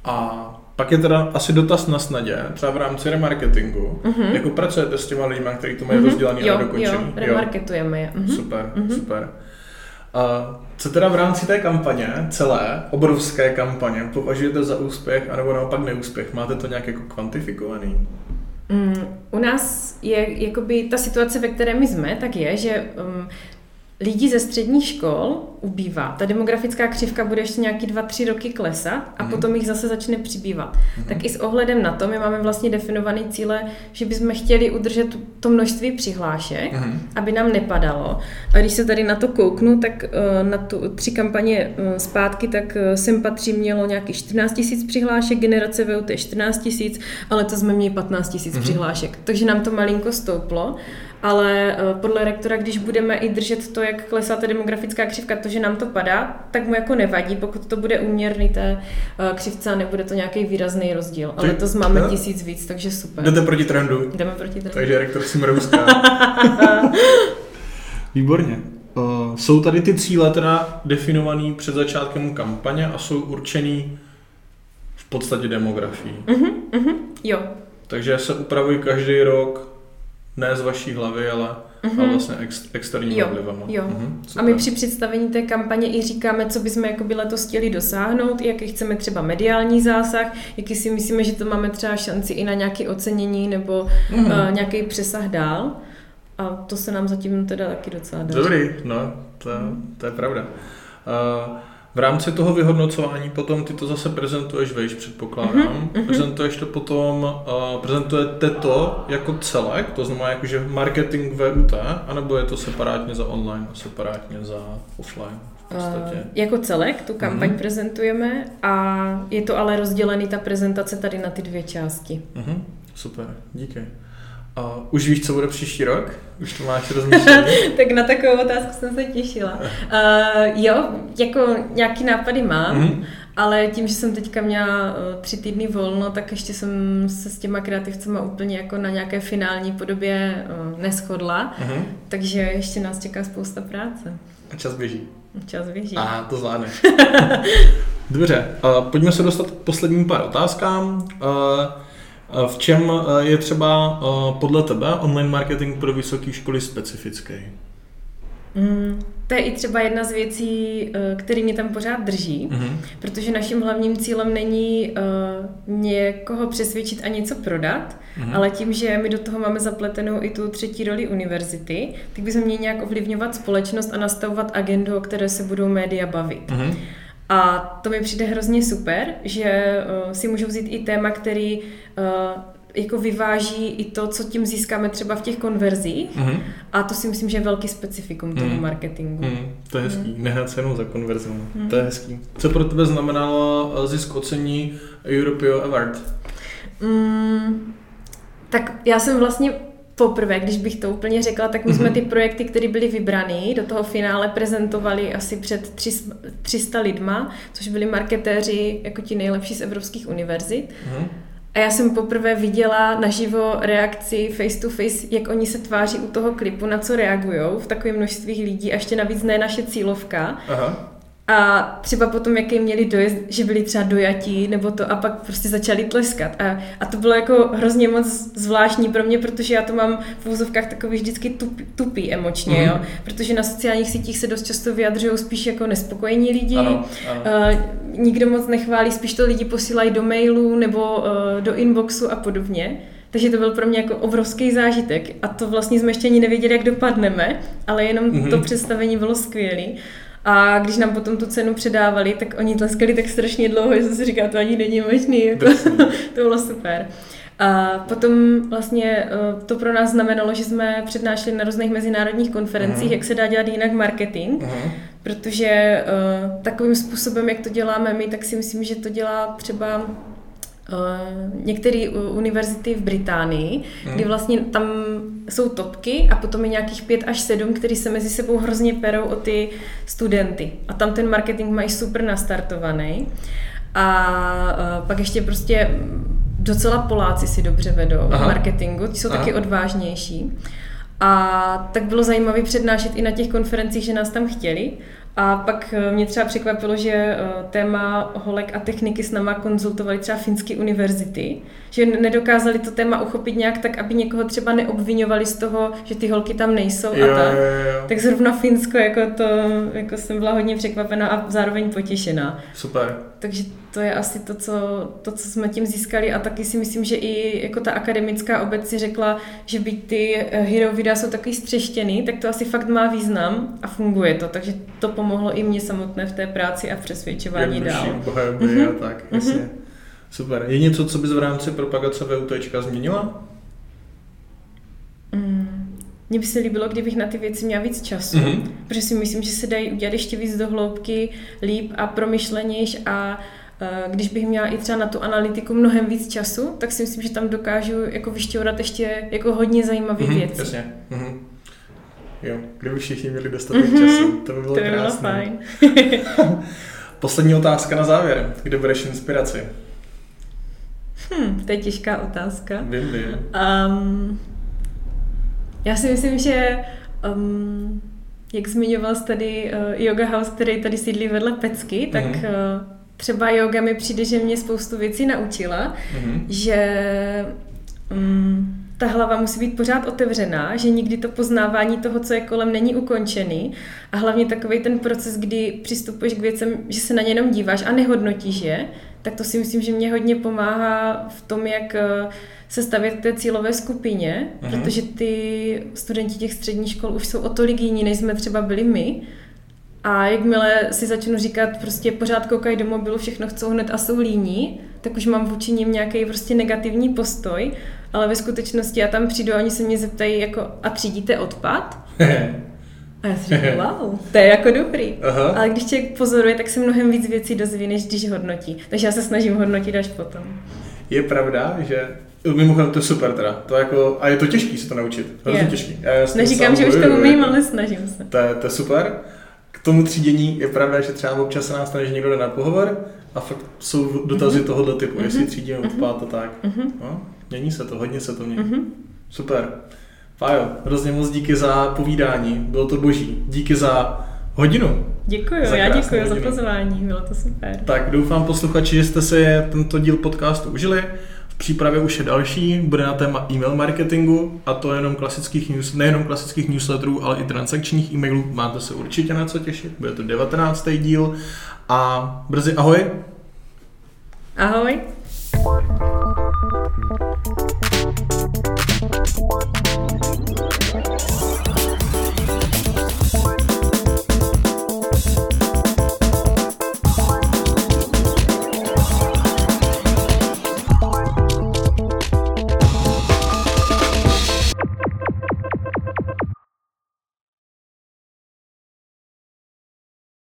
A pak je teda asi dotaz na snadě, třeba v rámci remarketingu. Uh-huh. Jako pracujete s těma lidmi, kteří to mají uh-huh. rozdělaný jo, a dokončený? Jo, remarketujeme je. Uh-huh. Super, uh-huh. super. A co teda v rámci té kampaně, celé, obrovské kampaně, považujete za úspěch, anebo naopak neúspěch? Máte to nějak jako kvantifikovaný? Mm, u nás je jakoby ta situace, ve které my jsme, tak je, že um, lidí ze středních škol ubývá. Ta demografická křivka bude ještě nějaký dva, tři roky klesat a mm. potom jich zase začne přibývat. Mm. Tak i s ohledem na to my máme vlastně definované cíle, že bychom chtěli udržet to množství přihlášek, mm. aby nám nepadalo. A když se tady na to kouknu, tak uh, na tu tři kampaně uh, zpátky, tak uh, sem patří mělo nějakých 14 tisíc přihlášek, generace VUT je 14 tisíc, ale to jsme měli 15 tisíc mm. přihlášek. Takže nám to malinko stouplo ale podle rektora, když budeme i držet to, jak klesá ta demografická křivka, to, že nám to padá, tak mu jako nevadí, pokud to bude úměrný té uh, křivce a nebude to nějaký výrazný rozdíl. Ale to máme no. tisíc víc, takže super. Jdete proti trendu. Jdeme proti trendu. Takže rektor si mrouská. Výborně. Uh, jsou tady ty cíle teda definovaný před začátkem kampaně a jsou určený v podstatě demografií. Uh-huh, uh-huh, jo. Takže se upravují každý rok, ne z vaší hlavy, ale mm-hmm. ale vlastně ex, externími jo, vlivama. Jo. Mm-hmm, a my při představení té kampaně i říkáme, co bychom jako by letos chtěli dosáhnout, jaký chceme třeba mediální zásah, jaký si myslíme, že to máme třeba šanci i na nějaké ocenění nebo mm-hmm. uh, nějaký přesah dál. A to se nám zatím teda taky docela daří. Dobrý, no, to, to je pravda. Uh, v rámci toho vyhodnocování potom ty to zase prezentuješ vejš, předpokládám. Mm-hmm. Prezentuješ to potom, uh, prezentujete to jako celek, to znamená jakože marketing VUT, anebo je to separátně za online a separátně za offline? Podstatě. Uh, jako celek tu kampaň mm-hmm. prezentujeme a je to ale rozdělený ta prezentace tady na ty dvě části. Mm-hmm. Super, díky. A už víš, co bude příští rok? Už to máš rozmyšlené? tak na takovou otázku jsem se těšila. Uh, jo, jako nějaký nápady mám, mm-hmm. Ale tím, že jsem teďka měla uh, tři týdny volno, tak ještě jsem se s těma kreativcema úplně jako na nějaké finální podobě uh, neschodla. Uh-huh. Takže ještě nás čeká spousta práce. A čas běží. Čas běží. A to zvládneš. Dobře, uh, pojďme se dostat k posledním pár otázkám. Uh, v čem je třeba podle tebe online marketing pro vysoké školy specifický? Mm, to je i třeba jedna z věcí, eh, který mě tam pořád drží, mm-hmm. protože naším hlavním cílem není uh, někoho přesvědčit a něco prodat, mm-hmm. ale tím, že my do toho máme zapletenou i tu třetí roli univerzity, tak bychom měli nějak ovlivňovat společnost a nastavovat agendu, o které se budou média bavit. Mm-hmm. A to mi přijde hrozně super, že uh, si můžu vzít i téma, který uh, jako vyváží i to, co tím získáme třeba v těch konverzích. Mm-hmm. A to si myslím, že je velký specifikum toho mm. marketingu. Mm. To je hezký. Mm. Nehnat se za konverzi. Mm. To je hezký. Co pro tebe znamenalo eh, zisk ocení Europeo Award? Mm, tak já jsem vlastně poprvé, když bych to úplně řekla, tak my mm-hmm. jsme mhm. ty projekty, které byly vybrané, do toho finále prezentovali asi před 300 lidma, což byli marketéři jako ti nejlepší z evropských univerzit. Mm-hmm. A já jsem poprvé viděla naživo reakci face to face, jak oni se tváří u toho klipu, na co reagují v takovém množství lidí a ještě navíc ne naše cílovka. Aha. A třeba potom, jaký měli dojezd, že byli třeba dojatí, nebo to a pak prostě začali tleskat. A, a to bylo jako hrozně moc zvláštní pro mě, protože já to mám v úzovkách takový vždycky tup, tupý emočně, mm-hmm. jo? protože na sociálních sítích se dost často vyjadřují spíš jako nespokojení lidi, ano, ano. Uh, nikdo moc nechválí, spíš to lidi posílají do mailu nebo uh, do inboxu a podobně. Takže to byl pro mě jako obrovský zážitek a to vlastně jsme ještě ani nevěděli, jak dopadneme, ale jenom mm-hmm. to představení bylo skvělé. A když nám potom tu cenu předávali, tak oni tleskali tak strašně dlouho, že jsem si říkala, to ani není možný. Jako, to bylo super. A potom vlastně eh, to pro nás znamenalo, že jsme přednášeli na různých mezinárodních konferencích, uh-huh. jak se dá dělat jinak marketing, uh-huh. protože uh, takovým způsobem, jak to děláme my, tak si myslím, že to dělá třeba Uh, některé univerzity v Británii, hmm. kdy vlastně tam jsou topky a potom je nějakých pět až sedm, který se mezi sebou hrozně perou o ty studenty. A tam ten marketing mají super nastartovaný. A uh, pak ještě prostě docela Poláci si dobře vedou Aha. v marketingu, ti jsou Aha. taky odvážnější. A tak bylo zajímavé přednášet i na těch konferencích, že nás tam chtěli. A pak eh, mě třeba překvapilo, že eh, téma holek a techniky s náma konzultovali třeba finské univerzity, že nedokázali to téma uchopit nějak tak, aby někoho třeba neobvinovali z toho, že ty holky tam nejsou jo, a tak. Jo, jo. Tak zrovna Finsko, jako to, jako jsem byla hodně překvapená a zároveň potěšená. Super. Takže to je asi to co, to, co jsme tím získali a taky si myslím, že i jako ta akademická obec si řekla, že byť ty eh, hero videa jsou taky střeštěný, tak to asi fakt má význam a funguje to, takže to pomohlo i mě samotné v té práci a v přesvědčování dál. Mm-hmm. a tak, mhm. jasně. Mm-hmm. Super. Je něco, co bys v rámci propagace VUT změnila? Mm. Mně by se líbilo, kdybych na ty věci měla víc času, mm-hmm. protože si myslím, že se dají udělat ještě víc do hloubky, líp a promyšlenějš a uh, když bych měla i třeba na tu analytiku mnohem víc času, tak si myslím, že tam dokážu jako vyšťourat ještě jako hodně zajímavých mm-hmm, věcí. Jasně. Mm-hmm. Jo, kdyby všichni měli dostatek mm-hmm. času, to by bylo to by bylo fajn. Poslední otázka na závěr. Kde bereš inspiraci? Hm, to je těžká otázka. Vím, vím. Um, já si myslím, že um, jak zmiňoval jsi tady uh, Yoga House, který tady sídlí vedle Pecky, tak mm-hmm. uh, třeba yoga mi přijde, že mě spoustu věcí naučila, mm-hmm. že um, ta hlava musí být pořád otevřená, že nikdy to poznávání toho, co je kolem, není ukončený a hlavně takový ten proces, kdy přistupuješ k věcem, že se na ně jenom díváš a nehodnotíš je, tak to si myslím, že mě hodně pomáhá v tom, jak uh, se stavět té cílové skupině, uh-huh. protože ty studenti těch středních škol už jsou o tolik jiní, než jsme třeba byli my. A jakmile si začnu říkat, prostě pořád koukají do mobilu, všechno chcou hned a jsou líní, tak už mám vůči ním nějaký prostě negativní postoj, ale ve skutečnosti já tam přijdu a oni se mě zeptají jako, a třídíte odpad? A já si říkám, wow, to je jako dobrý. Aha. Ale když člověk pozoruje, tak se mnohem víc věcí dozví, než když hodnotí. Takže já se snažím hodnotit až potom. Je pravda, že Mimochodem, to je super teda. To jako, a je to těžký se to naučit. To je těžký. Já Neříkám, že už to umím, ale snažím se. To je, to je super. K tomu třídění je pravda, že třeba občas se nás stane, že někdo jde na pohovor A fakt jsou dotazy mm-hmm. tohoto typu, mm-hmm. jestli třídíme mm-hmm. odpad a tak. Mhm. No, mění se to, hodně se to mění. Mhm. Super. Fájo, hrozně moc díky za povídání, bylo to boží. Díky za hodinu. Děkuji, Za já děkuji za hodinu. pozvání, bylo to super. Tak doufám posluchači, že jste si tento díl podcastu užili. V přípravě už je další, bude na téma e-mail marketingu a to jenom klasických news, nejenom klasických newsletterů, ale i transakčních e-mailů. Máte se určitě na co těšit, bude to 19. díl a brzy ahoj. Ahoj.